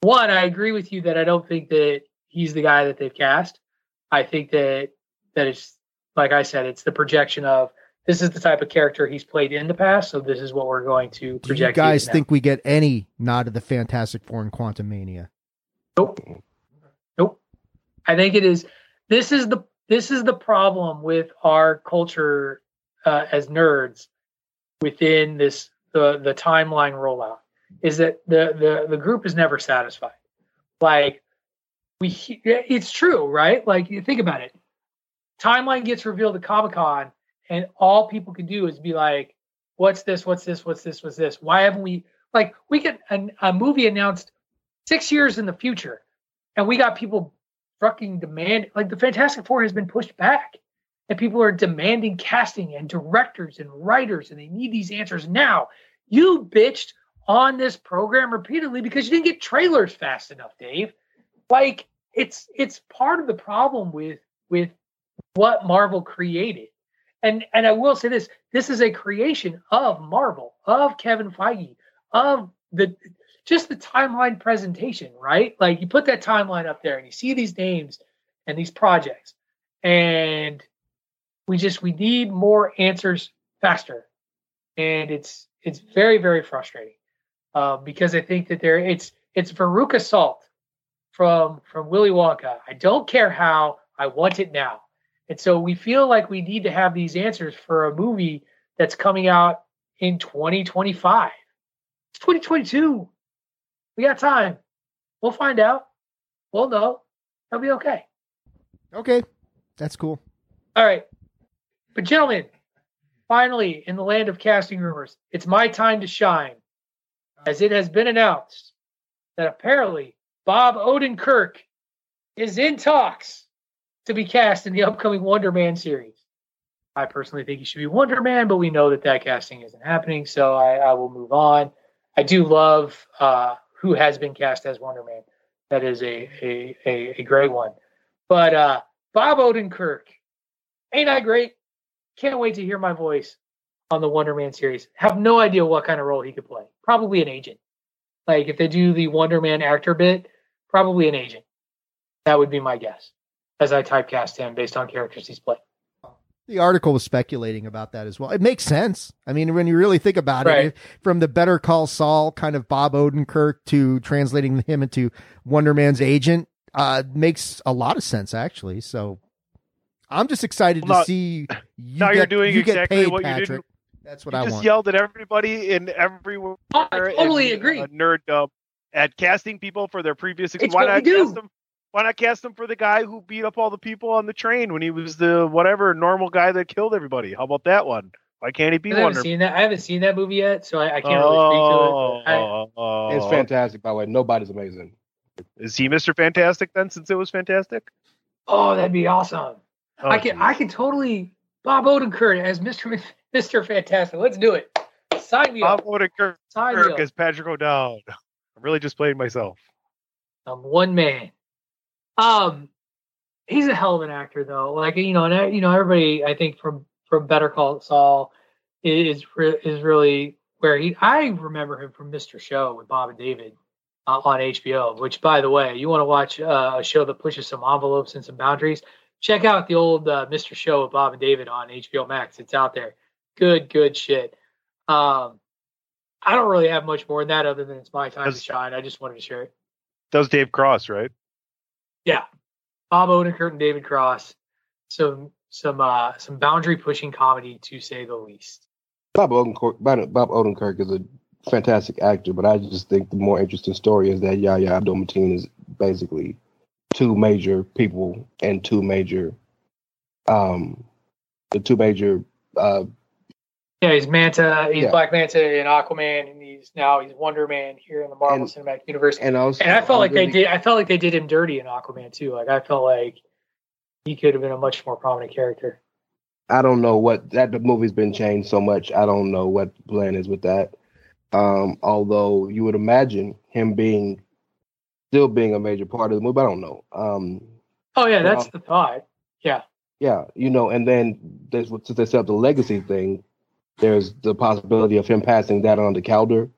one, I agree with you that I don't think that he's the guy that they've cast. I think that that it's like I said, it's the projection of this is the type of character he's played in the past, so this is what we're going to project. Do you project. he is guys think we get any nod of the Fantastic Four and Quantumania? Nope. Nope. I think it is. This is the this is the problem with our culture uh, as nerds within this the the timeline rollout is that the the the group is never satisfied. Like we, it's true, right? Like you think about it. Timeline gets revealed at Comic Con, and all people can do is be like, "What's this? What's this? What's this? What's this? Why haven't we?" Like we get a movie announced six years in the future, and we got people fucking demand like the Fantastic Four has been pushed back, and people are demanding casting and directors and writers, and they need these answers now. You bitched on this program repeatedly because you didn't get trailers fast enough, Dave. Like it's it's part of the problem with with what Marvel created. And and I will say this, this is a creation of Marvel, of Kevin Feige, of the just the timeline presentation, right? Like you put that timeline up there and you see these names and these projects. And we just we need more answers faster. And it's it's very, very frustrating. Um, because I think that there it's it's Veruca Salt from from Willy Wonka. I don't care how, I want it now. And so we feel like we need to have these answers for a movie that's coming out in 2025. It's 2022. We got time. We'll find out. We'll know. It'll be okay. Okay, that's cool. All right. But gentlemen, finally, in the land of casting rumors, it's my time to shine. As it has been announced that apparently Bob Odenkirk is in talks to be cast in the upcoming Wonder Man series. I personally think he should be Wonder Man, but we know that that casting isn't happening, so I, I will move on. I do love uh, who has been cast as Wonder Man. That is a a, a, a great one. But uh, Bob Odenkirk, ain't I great? Can't wait to hear my voice on the Wonder Man series. Have no idea what kind of role he could play. Probably an agent. Like if they do the Wonder Man actor bit, probably an agent. That would be my guess as I typecast him based on characters he's played. The article was speculating about that as well. It makes sense. I mean, when you really think about Right. it, from the Better Call Saul kind of Bob Odenkirk to translating him into Wonder Man's agent, uh, makes a lot of sense actually. So I'm just excited Well, now- to see you now get, you're doing you get exactly paid, what you didn't- That's what you I just want. yelled at everybody in everywhere. I totally in, agree. Uh, nerddom at casting people for their previous. It's why what not we do. cast them? Why not cast him for the guy who beat up all the people on the train when he was the whatever normal guy that killed everybody? How about that one? Why can't he be I haven't Wonder? seen that. I haven't seen that movie yet, so I, I can't really speak to it. I, Oh, It's fantastic, by the way. Nobody's amazing. Is he Mr. Fantastic then? Since it was fantastic. oh, that'd be awesome. Oh, I can I can totally Bob Odenkirk as Mr. Mr. Fantastic. Let's do it. Sign me Bob up. Odenkirk Sign me up. as Patrick O'Dowd. I'm really just playing myself. I'm one man. Um, he's a hell of an actor, though. Like you know, and you know, everybody I think from from Better Call Saul is is really where he. I remember him from Mr. Show with Bob and David uh, on HBO. Which, by the way, you want to watch uh, a show that pushes some envelopes and some boundaries? Check out the old uh, Mr. Show with Bob and David on HBO Max. It's out there. Good, good shit. Um, I don't really have much more than that other than it's my time to shine. I just wanted to share it. That was Dave Cross, right? Yeah. Bob Odenkirk and David Cross. Some some uh some boundary pushing comedy to say the least. Bob Odenkirk, Bob Odenkirk is a fantastic actor, but I just think the more interesting story is that Yahya Abdul Mateen is basically two major people and two major, um, the two major. Uh, Yeah, he's Manta, he's Yeah. Black Manta and Aquaman, he's now he's Wonder Man here in the Marvel And- Cinematic Universe. and also, And I felt like they did. I felt like they did him dirty in Aquaman too. Like I felt like he could have been a much more prominent character. I don't know what that the movie's been changed so much. I don't know what the plan is with that. Um, although you would imagine him being still being a major part of the movie. But I don't know. Um, Oh yeah, that's the thought. Yeah, yeah, you know, and then there's since they set up the legacy thing, there's the possibility of him passing that on to Kaldur,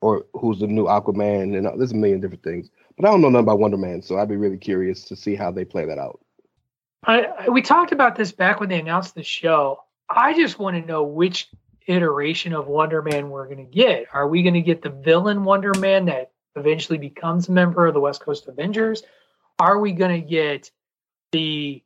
or who's the new Aquaman, and there's a million different things. But I don't know nothing about Wonder Man, so I'd be really curious to see how they play that out. I, we talked about this back when they announced the show. I just want to know which iteration of Wonder Man we're going to get. Are we going to get the villain Wonder Man that eventually becomes a member of the West Coast Avengers? Are we going to get the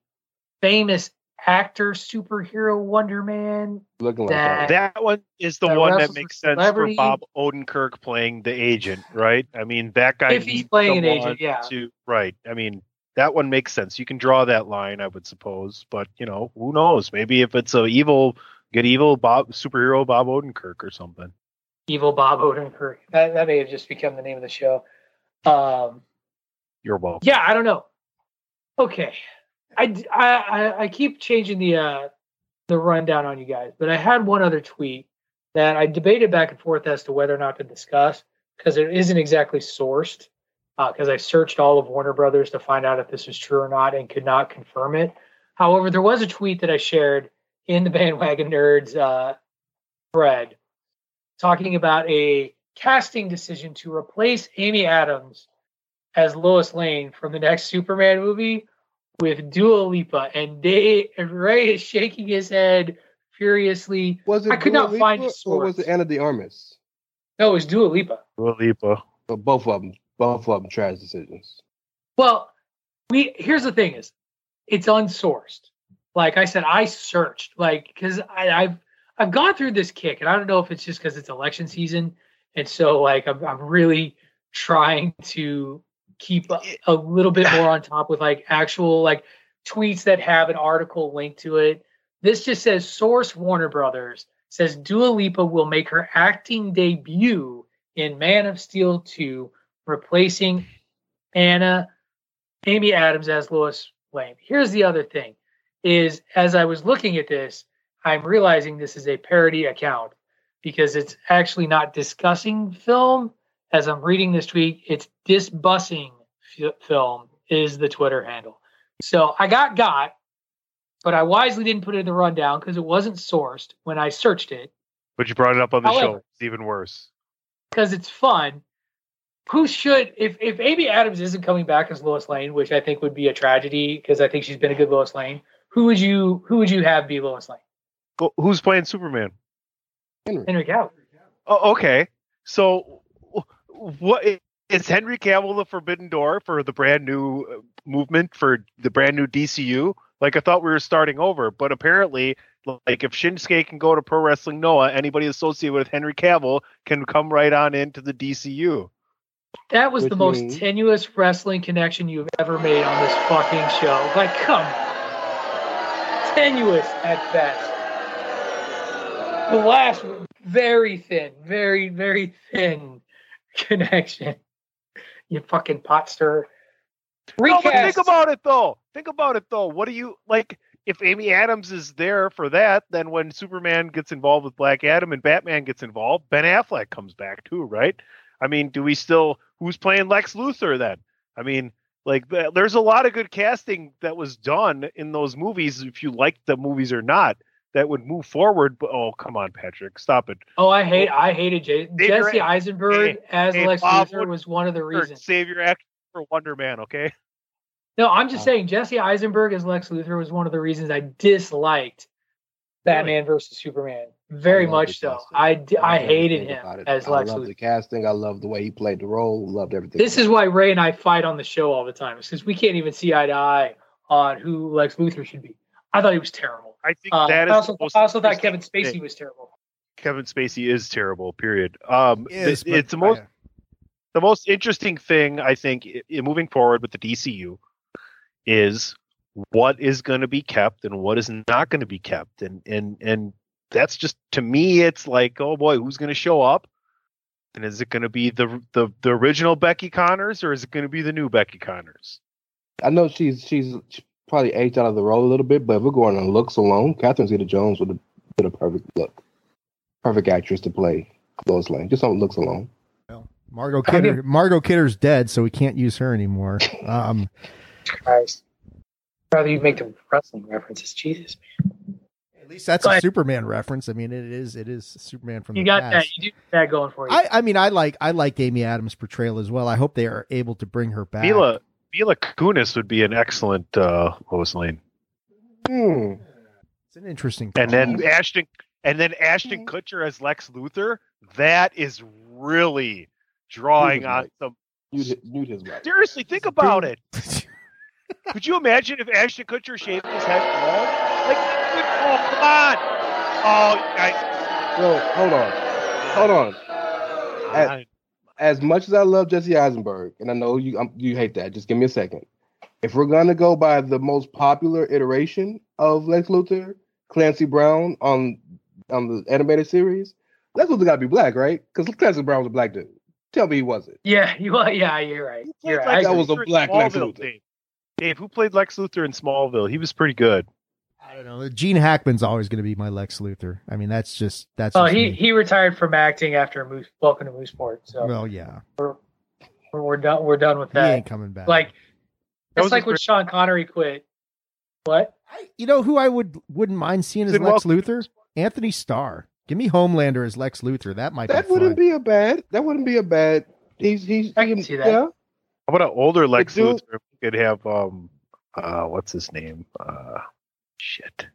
famous actor superhero Wonder Man? Looking like That- that. That one is the That one that makes with sense for. Bob Odenkirk playing the agent, right? I mean, that guy If he's playing an agent, yeah. To, right. I mean, that one makes sense. You can draw that line, I would suppose, but you know, who knows? Maybe if it's a evil, good evil Bob superhero Bob Odenkirk or something. Evil Bob Odenkirk. That, that may have just become the name of the show. Um, You're welcome. Yeah, I don't know. Okay, I, I- I- keep changing the uh, the rundown on you guys, but I had one other tweet that I debated back and forth as to whether or not to discuss because it isn't exactly sourced. Because I searched all of Warner Brothers to find out if this was true or not and could not confirm it. However, there was a tweet that I shared in the Bandwagon Nerds uh, thread talking about a casting decision to replace Amy Adams as Lois Lane from the next Superman movie with Dua Lipa, and they and Ray is shaking his head furiously. Was it I could Dua not find Lipa a or was source. it Ana de Armas? No, it was Dua Lipa. Dua Lipa. But both of them, both of them, trash decisions. Well, we here's the thing: is it's unsourced. Like I said, I searched like because I've I've gone through this kick, and I don't know if it's just because it's election season, and so like I'm I'm really trying to keep a, a little bit more on top with like actual like tweets that have an article linked to it. This just says source Warner Brothers says Dua Lipa will make her acting debut in Man of Steel 2, replacing Anna Amy Adams as Lois Lane. Here's the other thing is as I was looking at this, I'm realizing this is a parody account because it's actually not discussing film. As I'm reading this tweet, it's disbussing f- film is the Twitter handle. So I got got, but I wisely didn't put it in the rundown because it wasn't sourced when I searched it But you brought it up on the show. However- It's even worse. because it's fun. Who should if if Amy Adams isn't coming back as Lois Lane, which I think would be a tragedy because I think she's been a good Lois Lane. Who would you who would you have be Lois Lane? Go- Who's playing Superman? Henry. Henry Cavill. Oh, okay. So, wh- what is Henry Cavill the Forbidden Door for the brand new uh, movement for the brand new DCU? Like I thought we were starting over, but apparently, like if Shinsuke can go to Pro Wrestling Noah, anybody associated with Henry Cavill can come right on into the DCU. That was Which the most means- tenuous wrestling connection you've ever made on this fucking show. Like, come. Tenuous at best. The last one, very thin, very, very thin connection. You fucking pot stirrer. No, but think about it though. Think about it though. What do you like? If Amy Adams is there for that, then when Superman gets involved with Black Adam and Batman gets involved, Ben Affleck comes back too, right? I mean, do we still? Who's playing Lex Luthor then? I mean, like there's a lot of good casting that was done in those movies. If you liked the movies or not, that would move forward. But oh, come on, Patrick, stop it. Oh, I hate I hated J- Hey, Jesse hey, Eisenberg as hey, Lex Luthor was one of the reasons. Save your act for Wonder Man, okay? No, I'm just saying Jesse Eisenberg as Lex Luthor was one of the reasons I disliked Batman versus Superman. Very much so. casting. I, d- I hated him about it. as I Lex love Luthor. the casting. I love the way he played the role. Loved everything. This is why Ray and I fight on the show all the time. Since we can't even see eye to eye on who Lex Luthor should be. I thought he was terrible. I think Uh, that is I also, the most I also thought Kevin Spacey thing. was terrible. Kevin Spacey is terrible. Period. Um, Is, the- but it's the most I- the most interesting thing I think i- i- moving forward with the DCU is what is going to be kept and what is not going to be kept, and and and that's just to me, it's like, oh boy, who's going to show up? And is it going to be the the the original Becky Connors or is it going to be the new Becky Connors? I know she's she's probably aged out of the role a little bit, but if we're going on looks alone, Catherine Zeta Jones would have been a perfect look, perfect actress to play Lois Lane. Just on looks alone. Well, Margot Kidder. Margot Kidder's dead, so we can't use her anymore. Um, Christ. Rather you make the wrestling references. Jesus. man. at least that's Go a. Superman reference. I mean, it is it is Superman from You the got past. that. You do that going for you. I, I mean, I like I like Amy Adams' portrayal as well. I hope they are able to bring her back. Mila Mila Kunis would be an excellent uh, Lois Lane, Hmm. It's an interesting. and then Ashton and then Ashton Kutcher as Lex Luthor. That is really drawing Mute on mic. some. Mute, mute his mic. Seriously, think about it. Could you imagine if Ashton Kutcher shaved his head bald? Like, oh, come on! Oh, you guys, Yo, hold on, hold on. As, I- as much as I love Jesse Eisenberg, and I know you um, you hate that, just give me a second. If we're gonna go by the most popular iteration of Lex Luthor, Clancy Brown on on the animated series, Lex Luthor gotta be black, right? Because Clancy Brown was a black dude. Tell me he wasn't. yeah, you are. Yeah, you're right. You're right. I that was a Luthor in black Lex Smallville, Luthor. Dave. Dave, who played Lex Luthor in Smallville? He was pretty good. I don't know. Gene Hackman's always going to be my Lex Luthor. I mean, that's just that's. Oh, he me. he retired from acting after Moose, Welcome to Mooseport. So well, yeah, we're, we're we're done. We're done with that. he ain't coming back. Like That it's like his when Sean Connery quit. What? you know who I would wouldn't mind seeing as Lex Luthor? Anthony Starr. Give me Homelander as Lex Luthor. That might That be wouldn't fun. be a bad. That wouldn't be a bad. He's he's. I can see that. Yeah. How about an older Lex dude- Luthor? We could have um, uh, what's his name? Uh, shit,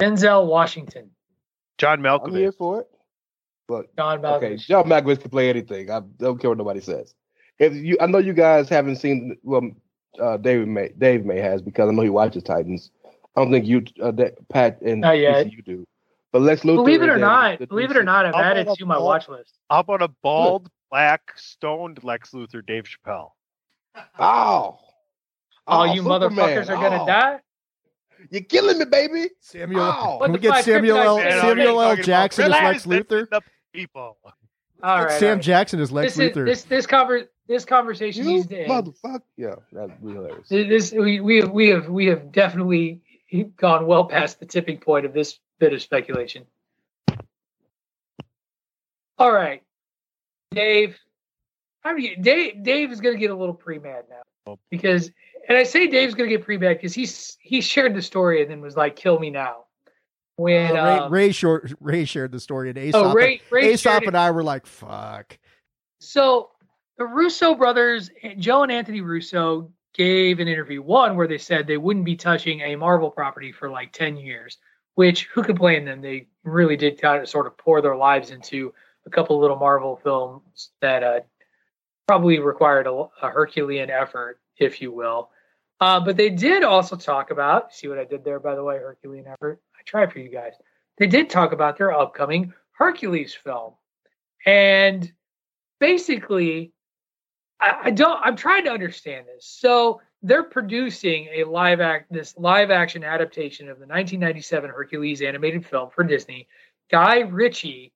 Denzel Washington. John I'm here Malkovich. for it. But John Malkovich. okay, John Malkovich can play anything. I don't care what nobody says. If you, I know you guys haven't seen. Well, uh, David may. Dave may has because I know he watches Titans. I don't think you, uh, that, Pat, and Not yet. you do. But Lex Luthor. Believe it or not, the believe it or not, I've How added to a my ball? watch list. How about a bald, black, stoned Lex Luthor, Dave Chappelle? Oh, All you Superman. motherfuckers are gonna Oh. die. You're killing me, baby. Samuel. Ow. What Can we get Samuel L. Samuel L. Jackson as Lex relax, Luthor? the people. All Get right. Sam all right. Jackson as Lex This is Luthor. this this conver- this conversation You needs to end. motherfucker. Yeah, that'd be hilarious. This we we have we have we have definitely gone well past the tipping point of this bit of speculation. All right, Dave. I mean, Dave. Dave is going to get a little pre mad now oh. because, and I say Dave's going to get pre mad because he's he shared the story and then was like, "Kill me now." When Uh, Ray, um, Ray, short, Ray shared the story, and Aesop, oh Ray Ray Aesop and I were like, "Fuck." So the Russo brothers, Joe and Anthony Russo, gave an interview one where they said they wouldn't be touching a Marvel property for like 10 years, which who could blame them? They really did kind of sort of pour their lives into a couple little Marvel films that uh, probably required a, a Herculean effort, if you will. Uh, but they did also talk about, see what I did there, by the way, Herculean effort. I tried for you guys. They did talk about their upcoming Hercules film. And basically, I, I don't. I'm trying to understand this. So they're producing a live act, this live action adaptation of the 1997 Hercules animated film for Disney. Guy Ritchie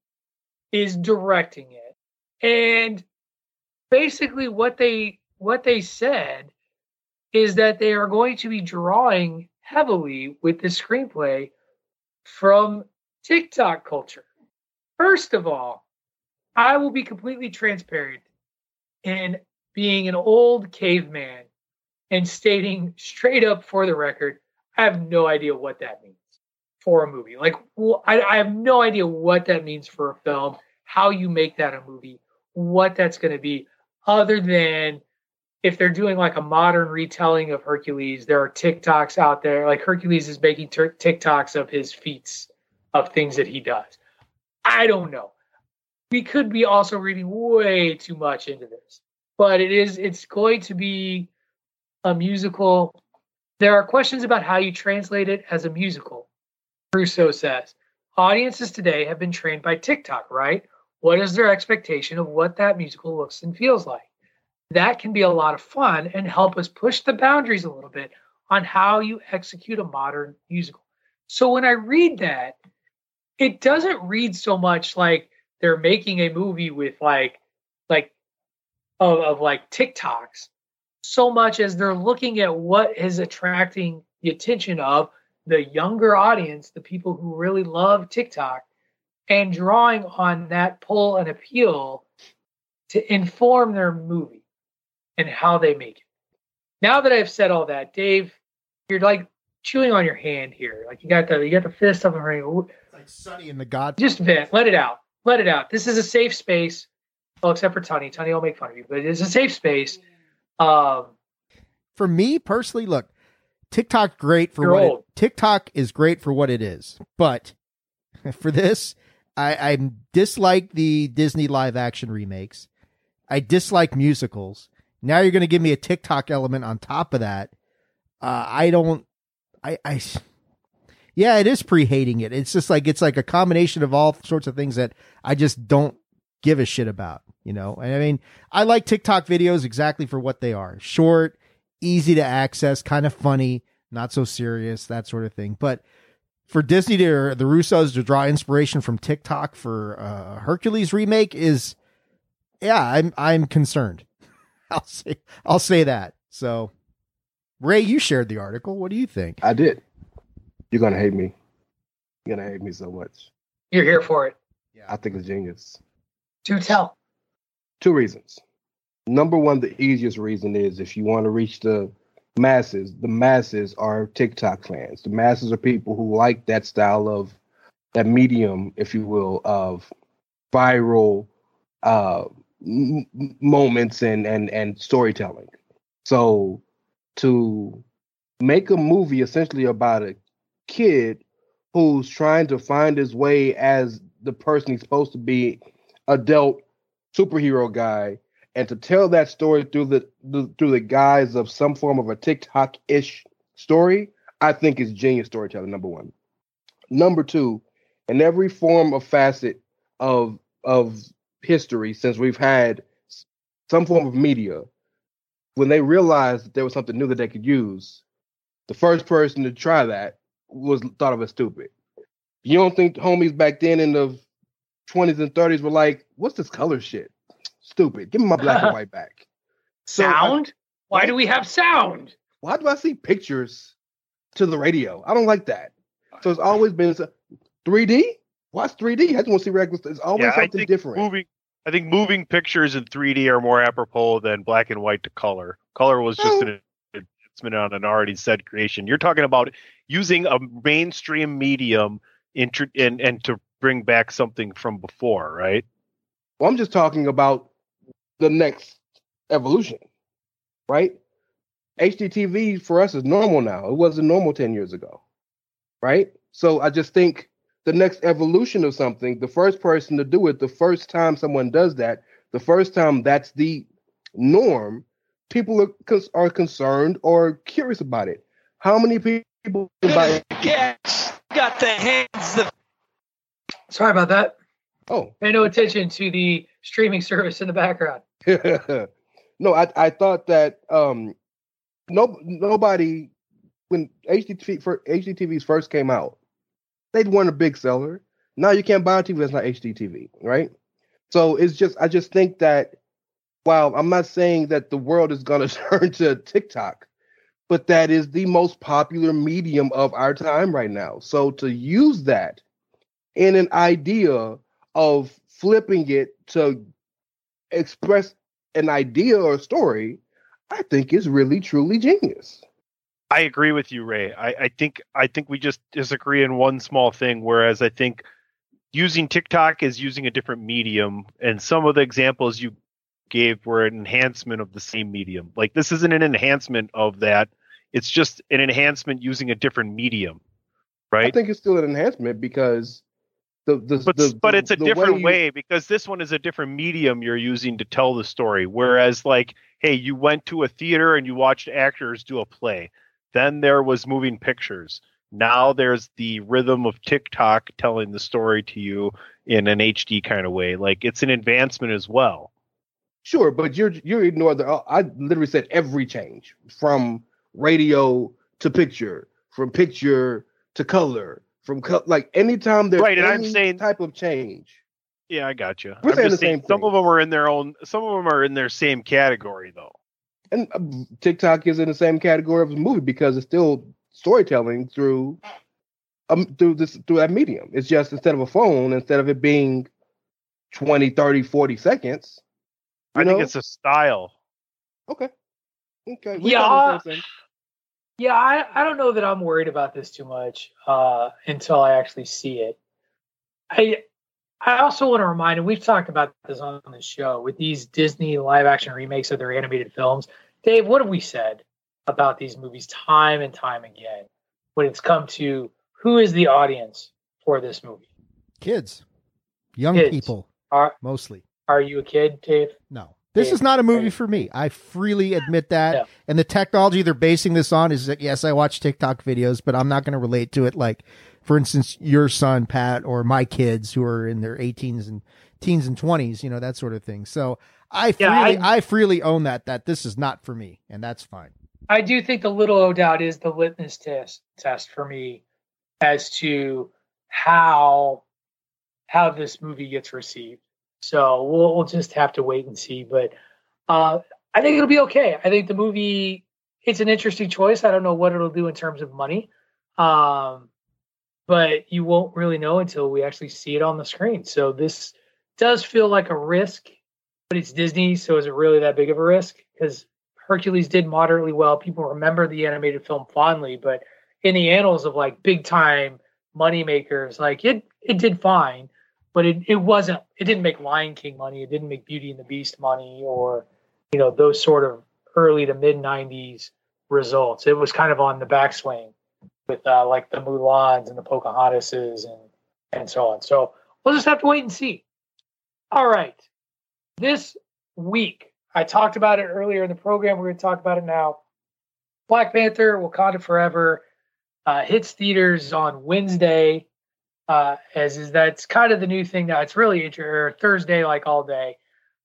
is directing it, and basically what they what they said is that they are going to be drawing heavily with the screenplay from TikTok culture. First of all, I will be completely transparent in being an old caveman and stating straight up for the record, I have no idea what that means for a movie. Like, well, I, I have no idea what that means for a film, how you make that a movie, what that's going to be, other than if they're doing like a modern retelling of Hercules, there are TikToks out there. Like Hercules is making tur TikToks of his feats of things that he does. I don't know. We could be also reading way too much into this, but it is. It's going to be a musical. There are questions about how you translate it as a musical. Russo says, audiences today have been trained by TikTok, right? What is their expectation of what that musical looks and feels like? That can be a lot of fun and help us push the boundaries a little bit on how you execute a modern musical. So when I read that, it doesn't read so much like they're making a movie with like like of, of like TikToks so much as they're looking at what is attracting the attention of the younger audience, the people who really love TikTok, and drawing on that pull and appeal to inform their movie and how they make it. Now that I've said all that, Dave, you're like chewing on your hand here. Like you got the you got the fist up and ring. Like Sonny in the God. Just vent. Let it out. Let it out. This is a safe space. Well, except for Tony. Tony will make fun of you, but it's a safe space. Um, For me personally, look, TikTok great for what it. TikTok is great for what it is, but for this, I, I dislike the Disney live action remakes. I dislike musicals. Now you're going to give me a TikTok element on top of that. Uh, I don't. I, I. Yeah, it is pre-hating it. It's just like it's like a combination of all sorts of things that I just don't give a shit about. You know, and I mean, I like TikTok videos exactly for what they are: short, easy to access, kind of funny, not so serious, that sort of thing. But for Disney to the Russos to draw inspiration from TikTok for uh, Hercules remake is, yeah, I'm I'm concerned. I'll say I'll say that. So, Ray, you shared the article. What do you think? I did. You're gonna hate me. You're gonna hate me so much. you're here for it. Yeah, I think it's genius. Do tell. Two reasons. Number one, the easiest reason is if you want to reach the masses, the masses are TikTok fans. The masses are people who like that style of that medium, if you will, of viral uh, m- moments and and and storytelling. So to make a movie essentially about a kid who's trying to find his way as the person he's supposed to be, adult superhero guy, and to tell that story through the, the through the guise of some form of a TikTok ish story, I think is genius storytelling. Number one. Number two, in every form of facet of of history since we've had some form of media, when they realized that there was something new that they could use, the first person to try that was thought of as stupid. You don't think homies back then in the 20s and 30s were like, what's this color shit? Stupid. Give me my black and white back. So I- Sound? Why do we have sound? why do I see pictures to the radio? I don't like that. So it's always been 3D. What's 3D? I just want to see regular. It's always Yeah, I something think different. moving. I think moving pictures in 3D are more apropos than black and white to color. Color was just an advancement on an already said creation. You're talking about using a mainstream medium intro- and and to bring back something from before, right? Well, I'm just talking about the next evolution, right? HDTV for us is normal now. It wasn't normal 10 years ago, right? So I just think the next evolution of something, the first person to do it, the first time someone does that, the first time that's the norm, people are, cons- are concerned or curious about it. How many people buy? Yes, got the hands. The Sorry about that. Oh, Pay no attention to the streaming service in the background. no, I I thought that um no nobody when HDTV for HDTVs first came out, they'd weren't a big seller. Now you can't buy a TV that's not HDTV, right? So it's just I just think that while I'm not saying that the world is gonna turn to TikTok, but that is the most popular medium of our time right now. So to use that in an idea of flipping it to express an idea or story, I think is really truly genius. I agree with you, Ray. I, I think I think we just disagree in one small thing. Whereas I think using TikTok is using a different medium, and some of the examples you gave were an enhancement of the same medium. Like this isn't an enhancement of that; it's just an enhancement using a different medium, right? I think it's still an enhancement because the the but the, but it's a different you- way because this one is a different medium you're using to tell the story. Whereas, like, hey, you went to a theater and you watched actors do a play. Then there was moving pictures. Now there's the rhythm of TikTok telling the story to you in an HD kind of way. Like it's an advancement as well. Sure, but you're you're ignoring the. I literally said every change from radio to picture, from picture to color, from co- like anytime there's Right, and I'm saying- type of change. Yeah, I got you. We're I'm saying the saying same some of them are in their own. Some of them are in their same category though. And uh, TikTok is in the same category of a movie because it's still storytelling through um through this through that medium. It's just instead of a phone, instead of it being 20, 30, 40 seconds. I you think it's a style. okay. Okay. we Yeah, got the same thing. Yeah, I, I don't know that I'm worried about this too much uh, until I actually see it. I I also want to remind, and we've talked about this on the show with these Disney live action remakes of their animated films. Dave, what have we said about these movies time and time again when it's come to who is the audience for this movie? Kids, young Kids. people, Are mostly. are you a kid, Dave? No. This is not a movie for me. I freely admit that. And the technology they're basing this on is that, yes, I watch TikTok videos, but I'm not going to relate to it like, for instance, your son, Pat, or my kids who are in their 18s and teens and 20s, you know, that sort of thing. So I freely, Yeah, I, freely own that, that this is not for me. And that's fine. I do think the little doubt is the litmus test test for me as to how how this movie gets received. So we'll we'll just have to wait and see. But uh, I think it'll be okay. I think the movie it's an interesting choice. I don't know what it'll do in terms of money, um, but you won't really know until we actually see it on the screen. So this does feel like a risk, but it's Disney, so is it really that big of a risk? Because Hercules did moderately well. People remember the animated film fondly, but in the annals of like big time money makers, like it it did fine, but it, it wasn't it didn't make Lion King money, it didn't make Beauty and the Beast money or you know, those sort of early to mid nineties results. It was kind of on the backswing with uh, like the Mulans and the Pocahontases and and so on. So we'll just have to wait and see. All right. This week, I talked about it earlier in the program. We're going to talk about it now. Black Panther, Wakanda Forever, uh, hits theaters on Wednesday. Uh, as is that's kind of the new thing now. It's really inter- Thursday, like all day,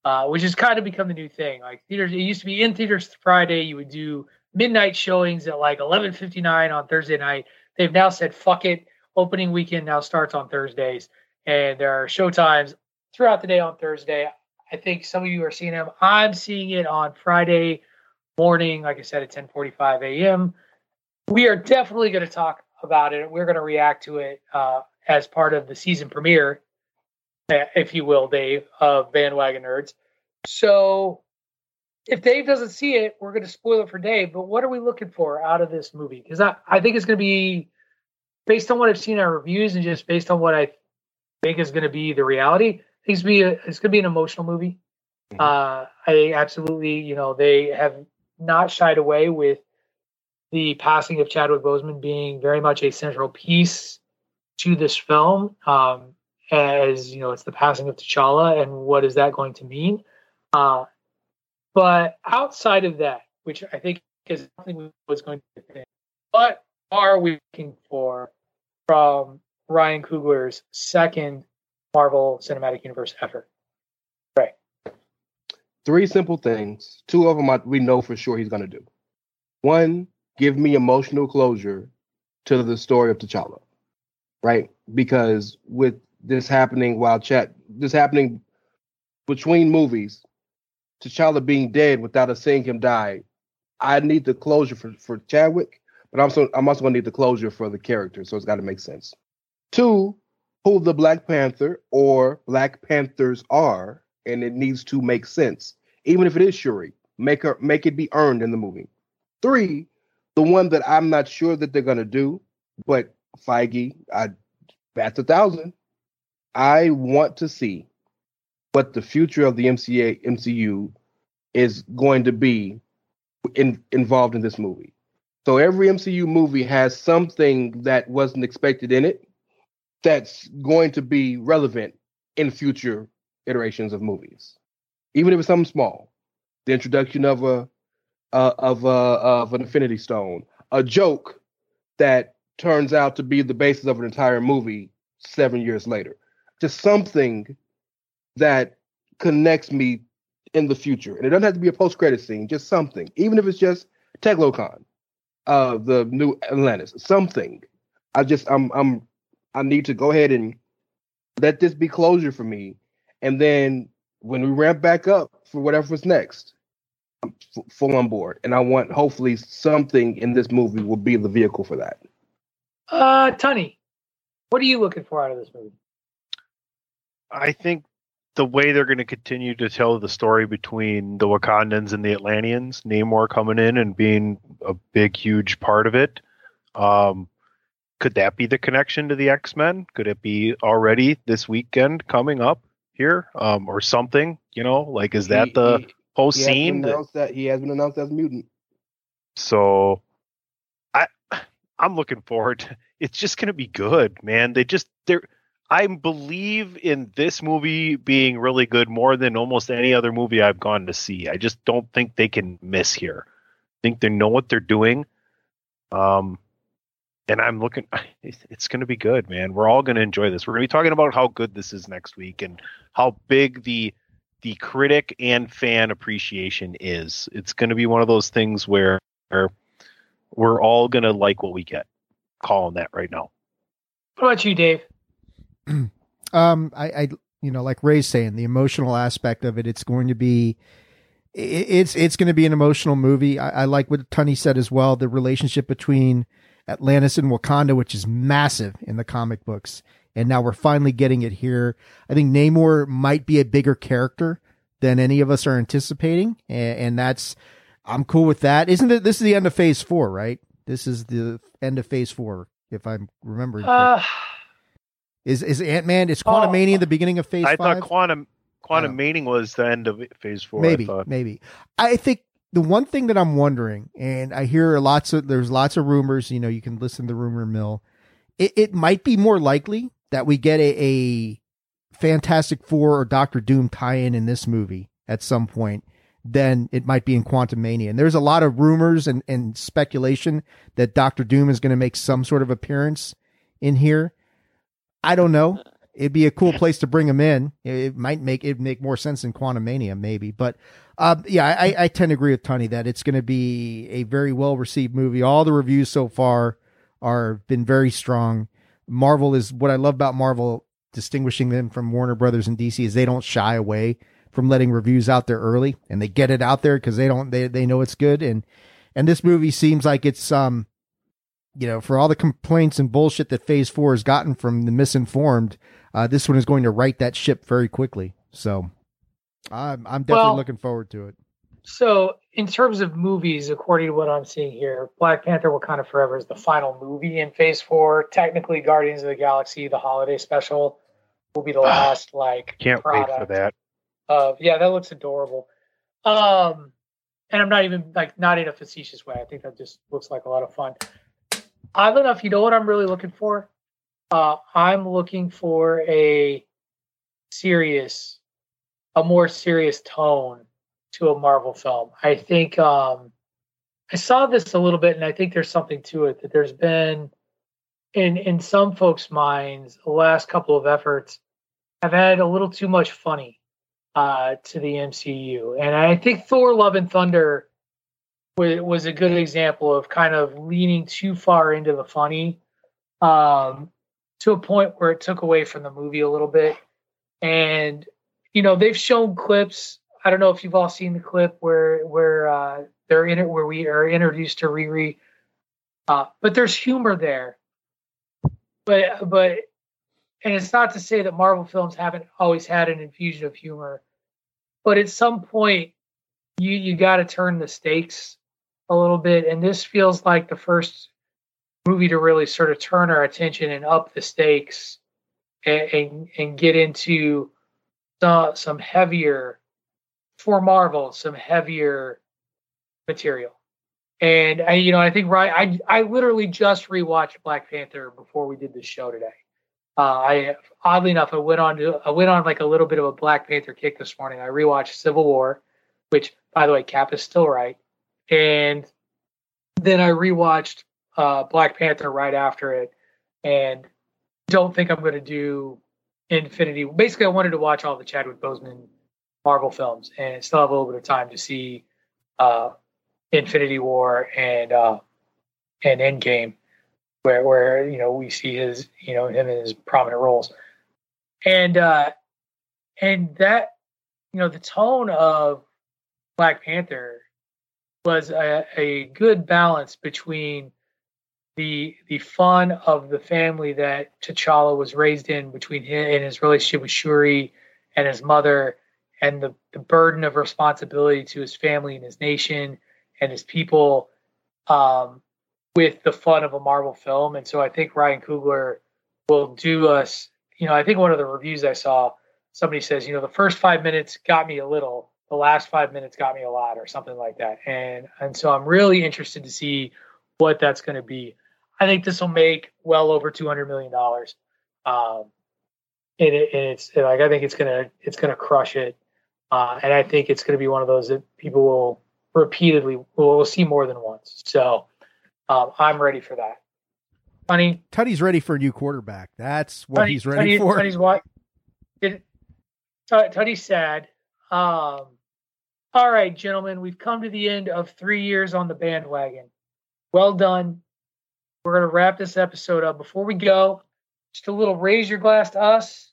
uh, which has kind of become the new thing. Like theaters, it used to be in theaters Friday. You would do midnight showings at like 11:59 on Thursday night. They've now said fuck it. Opening weekend now starts on Thursdays, and there are show times throughout the day on Thursday. I think some of you are seeing them. I'm seeing it on Friday morning, like I said, at 10:45 a.m. We are definitely going to talk about it. We're going to react to it uh, as part of the season premiere, uh, if you will, Dave, of Bandwagon Nerds. So, if Dave doesn't see it, we're going to spoil it for Dave. But what are we looking for out of this movie? Because I, I think it's going to be based on what I've seen in our reviews and just based on what I think is going to be the reality. It's be a, it's going to be an emotional movie. Uh, I absolutely, you know, they have not shied away with the passing of Chadwick Boseman being very much a central piece to this film. Um, as you know, it's the passing of T'Challa, and what is that going to mean? Uh, but outside of that, which I think is something was going to think, what are we looking for from Ryan Coogler's second Marvel Cinematic Universe effort? Right. Three simple things. Two of them I, we know for sure he's going to do. One, give me emotional closure to the story of T'Challa, right? Because with this happening while chat, this happening between movies, T'Challa being dead without us seeing him die, I need the closure for, for Chadwick, but I'm also I'm also to need the closure for the character, so it's got to make sense. Two, who the Black Panther or Black Panthers are, and it needs to make sense. Even if it is Shuri, make her make it be earned in the movie. Three, the one that I'm not sure that they're gonna do, but Feige, I that's a thousand. I want to see what the future of the MCA MCU is going to be in, involved in this movie. So every MCU movie has something that wasn't expected in it that's going to be relevant in future iterations of movies, even if it's something small. The introduction of a uh, of a of an Infinity Stone, a joke that turns out to be the basis of an entire movie seven years later. Just something that connects me in the future. And it doesn't have to be a post credit scene, just something. Even if it's just Talokan, uh, the new Atlantis, something. I just I'm I'm I need to go ahead and let this be closure for me. And then when we ramp back up for whatever's next, I'm f- full on board. And I want hopefully something in this movie will be the vehicle for that. Uh, Tunney, what are you looking for out of this movie? I think the way they're going to continue to tell the story between the Wakandans and the Atlanteans, Namor coming in and being a big, huge part of it. Um, could that be the connection to the X Men? Could it be already this weekend coming up here, um, or something? You know, like is that He- the he- whole He scene? that- that he has been announced as mutant. So I I'm looking forward. to- It's just going to be good, man. They just they're I believe in this movie being really good more than almost any other movie I've gone to see. I just don't think they can miss here. I think they know what they're doing. Um and I'm looking it's, going to be good, man. We're all going to enjoy this. We're going to be talking about how good this is next week and how big the the critic and fan appreciation is. It's going to be one of those things where we're all going to like what we get. Calling that right now. What about you, Dave? um I, I you know like ray's saying the emotional aspect of it it's going to be it's it's going to be an emotional movie. I, I like what Tunney said as well the relationship between atlantis and wakanda which is massive in the comic books and now we're finally getting it here. I think namor might be a bigger character than any of us are anticipating and, and that's i'm cool with that. Isn't it this is the end of phase four right? This is the end of phase four if i'm remembering. Uh, Is is Ant Man? Is Quantumania oh, the beginning of Phase I Five? thought quantum quantum oh. mating was the end of phase four. maybe, I maybe. I think the one thing that I'm wondering, and I hear lots of there's lots of rumors. You know, you can listen to the rumor mill. It, it might be more likely that we get a, a Fantastic Four or Doctor Doom tie-in in this movie at some point than it might be in Quantumania. And there's a lot of rumors and, and speculation that Doctor Doom is going to make some sort of appearance in here. I don't know. It'd be a cool place to bring him in. It, might make it make more sense in Quantumania, maybe. But uh, yeah, I, I tend to agree with Tony that it's going to be a very well received movie. All the reviews so far are been very strong. Marvel is what I love about Marvel, distinguishing them from Warner Brothers and DC is they don't shy away from letting reviews out there early, and they get it out there because they don't they they know it's good. And and this movie seems like it's um you know, for all the complaints and bullshit that Phase Four has gotten from the misinformed, uh, this one is going to right that ship very quickly. So, I'm I'm definitely Well- looking forward to it. So, in terms of movies, according to what I'm seeing here, Black Panther Wakanda Forever is the final movie in Phase Four. Technically, Guardians of the Galaxy, the holiday special, will be the last like Can't wait for that. of yeah, that looks adorable. Um, and I'm not even like not in a facetious way. I think that just looks like a lot of fun. Oddly enough, you know what I'm really looking for? Uh, I'm looking for a serious, a more serious tone to a Marvel film. I think um, I saw this a little bit, and I think there's something to it that there's been in in some folks' minds the last couple of efforts have had a little too much funny uh, to the MCU, and I think Thor: Love and Thunder was, was a good example of kind of leaning too far into the funny um, to a point where it took away from the movie a little bit. And you know, they've shown clips. I don't know if you've all seen the clip where where uh, they're in it, where we are introduced to Riri. Uh, but there's humor there. But but and it's not to say that Marvel films haven't always had an infusion of humor, but at some point you you got to turn the stakes a little bit, and this feels like the first movie to really sort of turn our attention and up the stakes and and, and get into some some heavier for Marvel, some heavier material. And I, you know, I think right, I I literally just rewatched Black Panther before we did this show today. Uh, I oddly enough, I went on to I went on like a little bit of a Black Panther kick this morning. I rewatched Civil War, which by the way, Cap is still right, and then I rewatched uh, Black Panther right after it, and don't think I'm going to do Infinity. Basically, I wanted to watch all the Chadwick Boseman Marvel films, and still have a little bit of time to see uh, Infinity War and uh, and Endgame, where where you know we see his you know him in his prominent roles, and uh, and that you know the tone of Black Panther was a, a good balance between the the fun of the family that T'Challa was raised in between him and his relationship with Shuri and his mother and the, the burden of responsibility to his family and his nation and his people um, with the fun of a Marvel film. And so I think Ryan Coogler will do us, you know, I think one of the reviews I saw, somebody says, you know, the first five minutes got me a little, the last five minutes got me a lot or something like that. And and so I'm really interested to see what that's going to be. I think this will make well over two hundred million dollars, um, and, it, and it's like I think it's gonna it's gonna crush it, uh, and I think it's gonna be one of those that people will repeatedly will see more than once. So um, I'm ready for that. Honey, Tuddy's ready for a new quarterback. That's what Tuddy- he's ready Tuddy- for. Tuddy's what? Tud- sad. Um, all right, gentlemen, we've come to the end of three years on the bandwagon. Well done. We're going to wrap this episode up. Before we go, just a little raise your glass to us.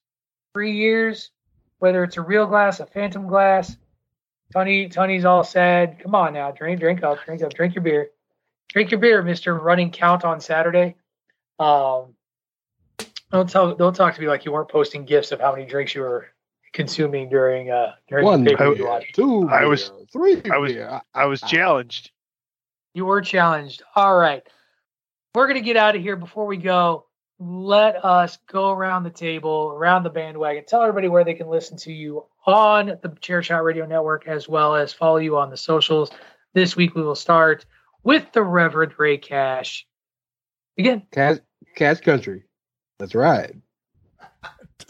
Three years, whether it's a real glass, a phantom glass. Tony, Tony's all sad. Come on now, drink, drink up, drink up, drink your beer, drink your beer, Mister Running Count on Saturday. Um, don't tell, don't talk to me like you weren't posting gifs of how many drinks you were consuming during uh during One the pay-per-view beer, two I was- beer, three I was beer. I was challenged. You were challenged. All right. We're going to get out of here before we go. Let us go around the table, around the bandwagon. Tell everybody where they can listen to you on the Chair Shot Radio Network as well as follow you on the socials. This week we will start with the Reverend Ray Cash. Again, Cash, Cash Country. That's right.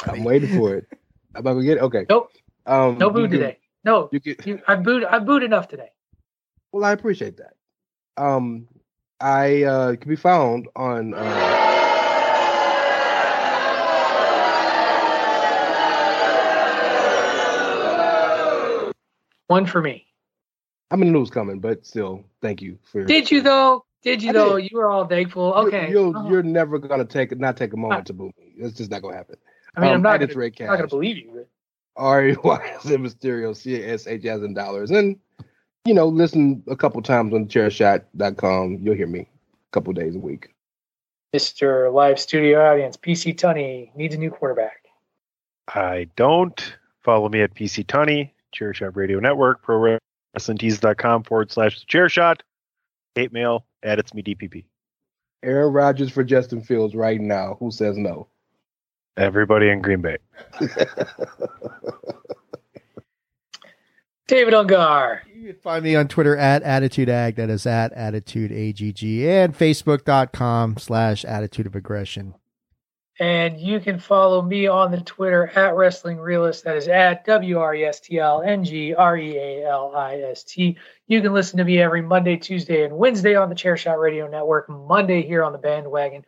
I'm waiting for it. I'm about to get it. Okay. Nope. Um, no boo today. No, You can, you, I booed. I booed enough today. well, I appreciate that. Um, I uh, can be found on. Uh, One for me. I mean, the news coming, but still, thank you for. Did you though? Did you I though? did. You were all thankful. Okay. You're, Oh. you're never gonna take not take a moment to boo me. It's just not gonna happen. I mean, I'm um, not it's gonna, I'm not gonna believe you. but- R E Y S M Mysterio C A S H as in dollars. And you know, listen a couple times on chairshot.com. You'll hear me a couple days a week. Mr. Live Studio Audience, PC Tunney needs a new quarterback. I don't. Follow me at PC Tunney, Chair Shot Radio Network, Pro WrestlingTees.com forward slash the chair shot. Hate mail at it's me DPP. Aaron Rodgers for Justin Fields right now. Who says no? Everybody in Green Bay. David Ungar. You can find me on Twitter at AttitudeAg. That is at AttitudeAGG. And Facebook.com slash Attitude of Aggression. And you can follow me on the Twitter at Wrestling Realist. That is at W R E S T L N G R E A L I S T. You can listen to me every Monday, Tuesday, and Wednesday on the Chairshot Radio Network. Monday here on the bandwagon.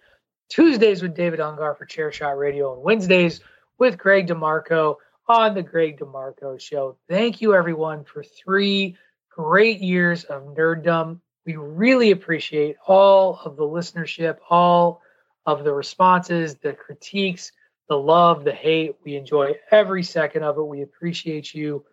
Tuesdays with David Ungar for Chairshot Radio, and Wednesdays with Greg DeMarco on the Greg DeMarco Show. Thank you, everyone, for three great years of nerddom. We really appreciate all of the listenership, all of the responses, the critiques, the love, the hate. We enjoy every second of it. We appreciate you.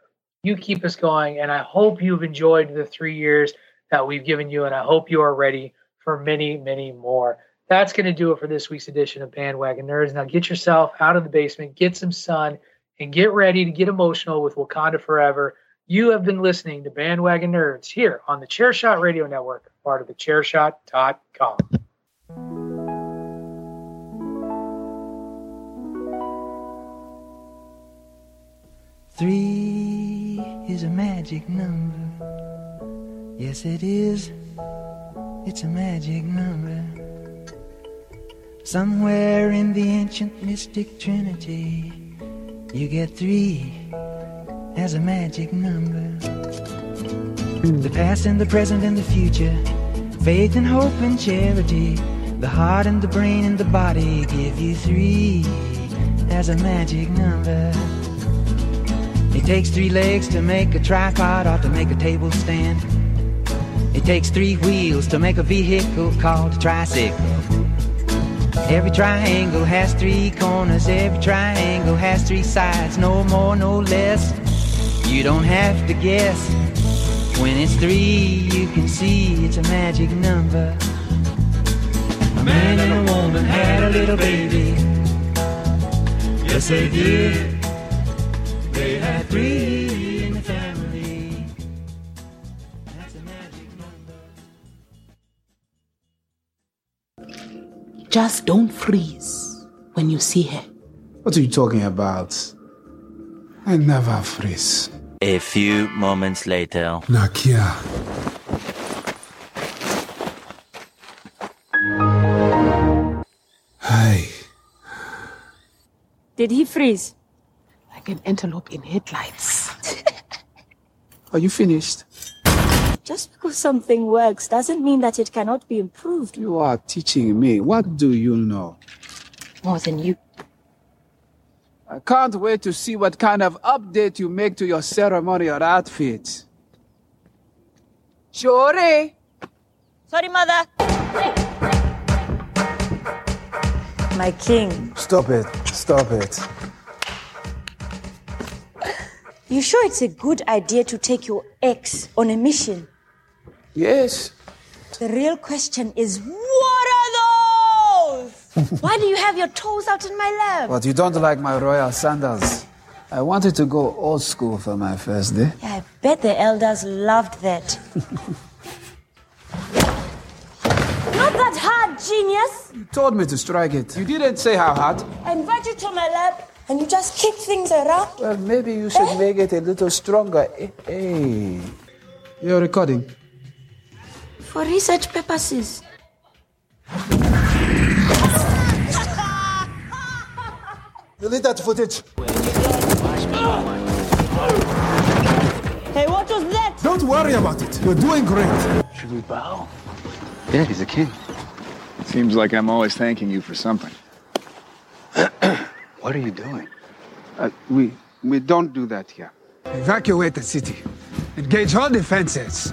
You keep us going, and I hope you've enjoyed the three years that we've given you, and I hope you are ready for many, many more. That's going to do it for this week's edition of Bandwagon Nerds. Now get yourself out of the basement, get some sun, and get ready to get emotional with Wakanda Forever. You have been listening to Bandwagon Nerds here on the Chairshot Radio Network, part of the Chairshot.com. Three is a magic number. Yes, it is. It's a magic number. Somewhere in the ancient mystic trinity, you get three as a magic number. The past and the present and the future Faith and hope and charity, the heart and the brain and the body give you three. There's a magic number. It takes three legs to make a tripod or to make a table stand. It takes three wheels to make a vehicle called a tricycle. Every triangle has three corners, every triangle has three sides, no more, no less. You don't have to guess. When it's three, you can see it's a magic number. A man and a woman had a little baby. Yes, they did. They had three Just don't freeze when you see her. What are you talking about? I never freeze. A few moments later. Nakia. Hi. Did he freeze? Like an antelope in headlights. Are you finished? Just because something works doesn't mean that it cannot be improved. You are teaching me. What do you know? More than you. I can't wait to see what kind of update you make to your ceremonial outfit. Shuri! Sorry, mother. My king. Stop it. Stop it. You sure it's a good idea to take your ex on a mission? Yes. The real question is what are those? Why do you have your toes out in my lap? But you don't like my royal sandals. I wanted to go old school for my first day. Yeah, I bet the elders loved that. Not that hard, genius! You told me to strike it. You didn't say how hard. I invite you to my lab and you just kick things around. Well, maybe you should make it a little stronger. Eh, Hey. You're recording. For research purposes. Delete that footage. Hey, what was that? Don't worry about it. You're doing great. Should we bow? Yeah, he's a king. Seems like I'm always thanking you for something. what are you doing? Uh, we we don't do that here. Evacuate the city. Engage all defenses.